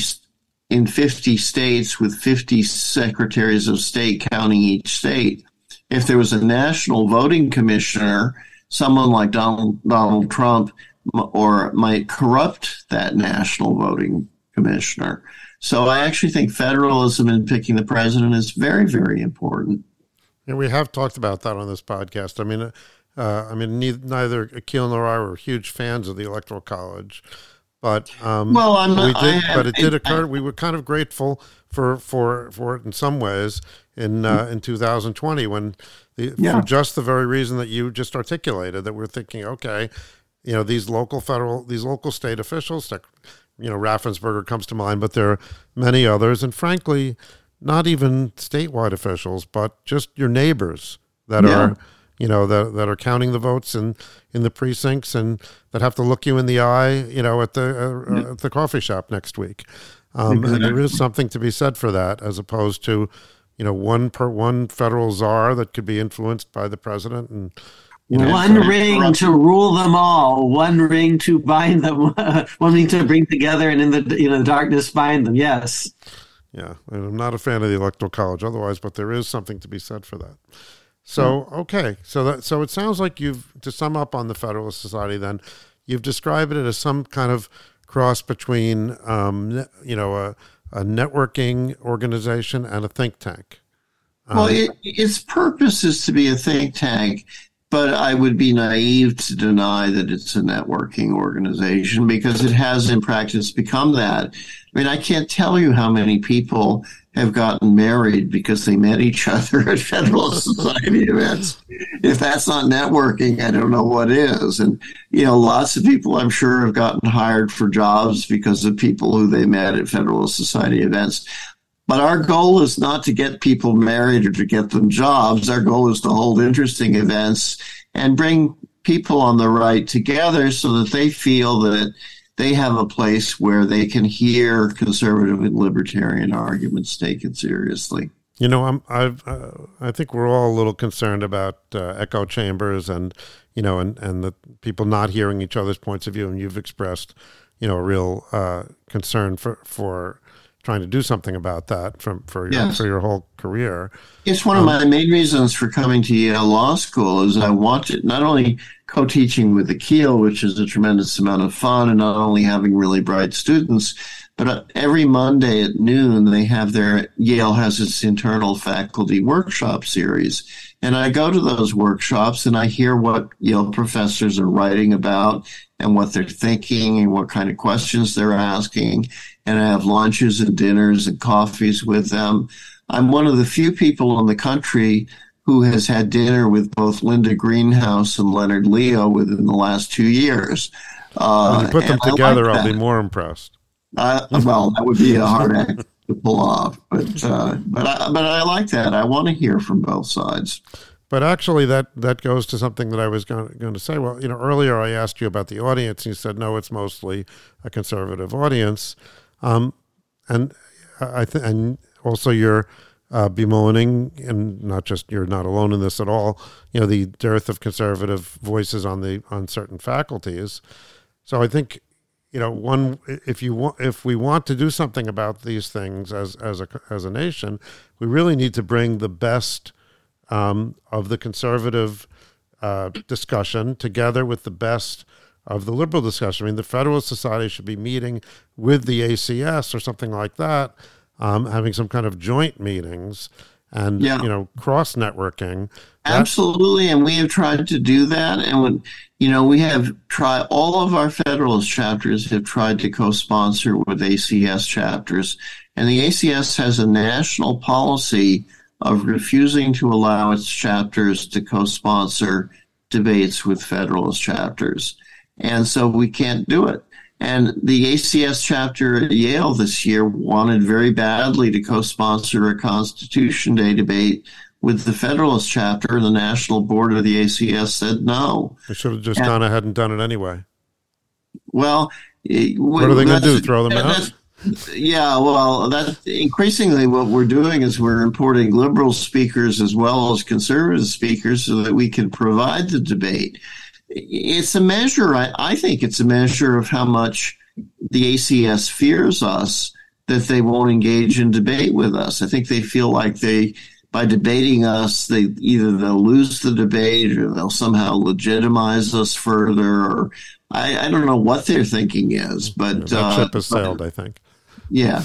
in 50 states with 50 secretaries of state counting each state. If there was a national voting commissioner, someone like Donald, Donald Trump or might corrupt that national voting commissioner. So I actually think federalism in picking the president is very, very important. And we have talked about that on this podcast. I mean, uh, I mean, neither Akhil nor I were huge fans of the Electoral College, but um, well, I'm we did, I, but it did occur. I, we were kind of grateful for for for it in some ways in uh, in 2020 when the, yeah. for just the very reason that you just articulated that we're thinking, okay, you know, these local federal, these local state officials, you know, Raffensperger comes to mind, but there are many others, and frankly, not even statewide officials, but just your neighbors that yeah. are you know, that, that are counting the votes in, in the precincts and that have to look you in the eye, you know, at the, uh, at the coffee shop next week. Um, exactly. And there is something to be said for that, as opposed to, you know, one per one federal czar that could be influenced by the president and, you know, one ring to rule them all, one ring to bind them, one ring to bring together, and in the you know the darkness bind them. Yes. Yeah, and I'm not a fan of the electoral college otherwise, but there is something to be said for that. So okay, so that so it sounds like you've to sum up on the Federalist Society. Then you've described it as some kind of cross between, um, you know, a, a, networking organization and a think tank. Um, well, it, its purpose is to be a think tank, but I would be naive to deny that it's a networking organization because it has in practice become that. I mean, I can't tell you how many people have gotten married because they met each other at Federal Society events. If that's not networking, I don't know what is. And, you know, lots of people I'm sure have gotten hired for jobs because of people who they met at Federal Society events. But our goal is not to get people married or to get them jobs. Our goal is to hold interesting events and bring people on the right together so that they feel that they have a place where they can hear conservative and libertarian arguments taken seriously. You know, I'm, I've, uh, I think we're all a little concerned about uh, echo chambers and, you know, and, and the people not hearing each other's points of view. And you've expressed, you know, a real uh, concern for, for trying to do something about that from for your yes. for your whole career. It's one of um, my main reasons for coming to Yale Law School is I wanted not only co-teaching with Akhil, which is a tremendous amount of fun, and not only having really bright students, but uh, every Monday at noon they have their Yale has its internal faculty workshop series. And I go to those workshops and I hear what Yale professors are writing about and what they're thinking and what kind of questions they're asking and I have lunches and dinners and coffees with them. I'm one of the few people in the country who has had dinner with both Linda Greenhouse and Leonard Leo within the last two years. Uh, when you put them together, like I'll be more impressed. Uh, well, that would be a hard act. to pull off. But uh, but I, but I like that. I want to hear from both sides. But actually, that that goes to something that I was going, going to say. Well, you know, earlier I asked you about the audience, and you said no, it's mostly a conservative audience, um, and I think, and also you're uh, bemoaning, and not just you're not alone in this at all. You know, the dearth of conservative voices on the on certain faculties. So I think you know one if you want if we want to do something about these things as as a as a nation, we really need to bring the best um, of the conservative uh, discussion together with the best of the liberal discussion. I mean, the Federalist Society should be meeting with the ACS or something like that, um, having some kind of joint meetings and yeah. you know cross networking. Absolutely, and we have tried to do that. And when you know we have tried, all of our Federalist chapters have tried to co-sponsor with ACS chapters, and the ACS has a national policy of refusing to allow its chapters to co-sponsor debates with Federalist chapters. And so we can't do it. And the ACS chapter at Yale this year wanted very badly to co-sponsor a Constitution Day debate with the Federalist chapter. and The National Board of the ACS said no. They should have just and, gone ahead and done it anyway. Well, what are they going to do? Throw them out? Yeah, well, that increasingly what we're doing is we're importing liberal speakers as well as conservative speakers so that we can provide the debate. It's a measure, I, I think it's a measure of how much the ACS fears us that they won't engage in debate with us. I think they feel like they, by debating us, they either they'll lose the debate or they'll somehow legitimize us further. Or I, I don't know what their thinking is, but yeah, that ship has sailed. I think. Yeah.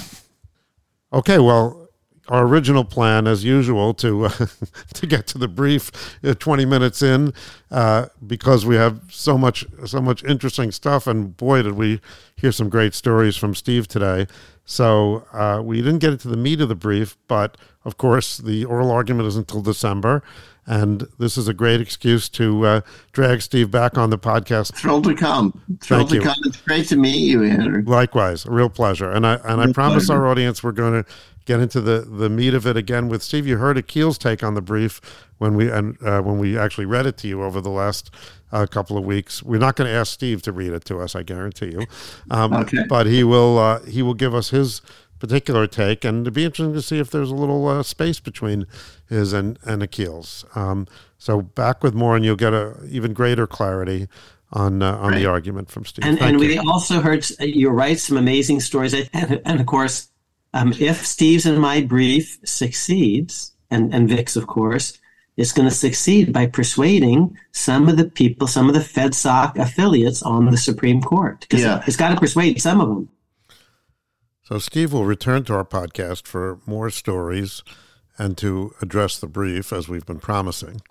Okay. Well, our original plan, as usual, to uh, to get to the brief uh, twenty minutes in, uh, because we have so much so much interesting stuff, and boy, did we hear some great stories from Steve today. So uh, we didn't get into the meat of the brief, but of course, the oral argument is until December, and this is a great excuse to uh, drag Steve back on the podcast. Thrilled to come. Thrilled Thank to you. come. It's great to meet you, Andrew. Likewise, a real pleasure. And I and I promise pleasure. our audience we're going to get into the the meat of it again with Steve. You heard Akhil's take on the brief when we and uh, when we actually read it to you over the last uh, couple of weeks. We're not going to ask Steve to read it to us, I guarantee you. Um, okay. But he will uh, he will give us his particular take, and it'd be interesting to see if there's a little uh, space between his and, and Akhil's. Um, so back with more, and you'll get a even greater clarity on uh, on right. the argument from Steve. And, and we also heard you're right, some amazing stories, and, and of course, um, if Steve's and my brief succeeds, and and Vic's of course. Is going to succeed by persuading some of the people, some of the FedSoc affiliates on the Supreme Court. Because yeah. it's got to persuade some of them. So, Steve will return to our podcast for more stories and to address the brief as we've been promising.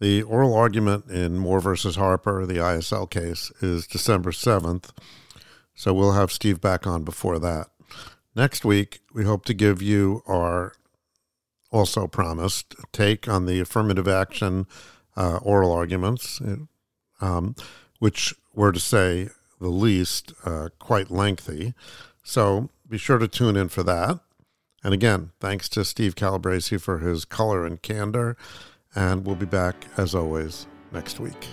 The oral argument in Moore versus Harper, the ISL case, is December 7th. So, we'll have Steve back on before that. Next week, we hope to give you our also promised take on the affirmative action uh, oral arguments, um, which were to say the least uh, quite lengthy. So be sure to tune in for that. And again, thanks to Steve Calabresi for his color and candor. And we'll be back, as always, next week.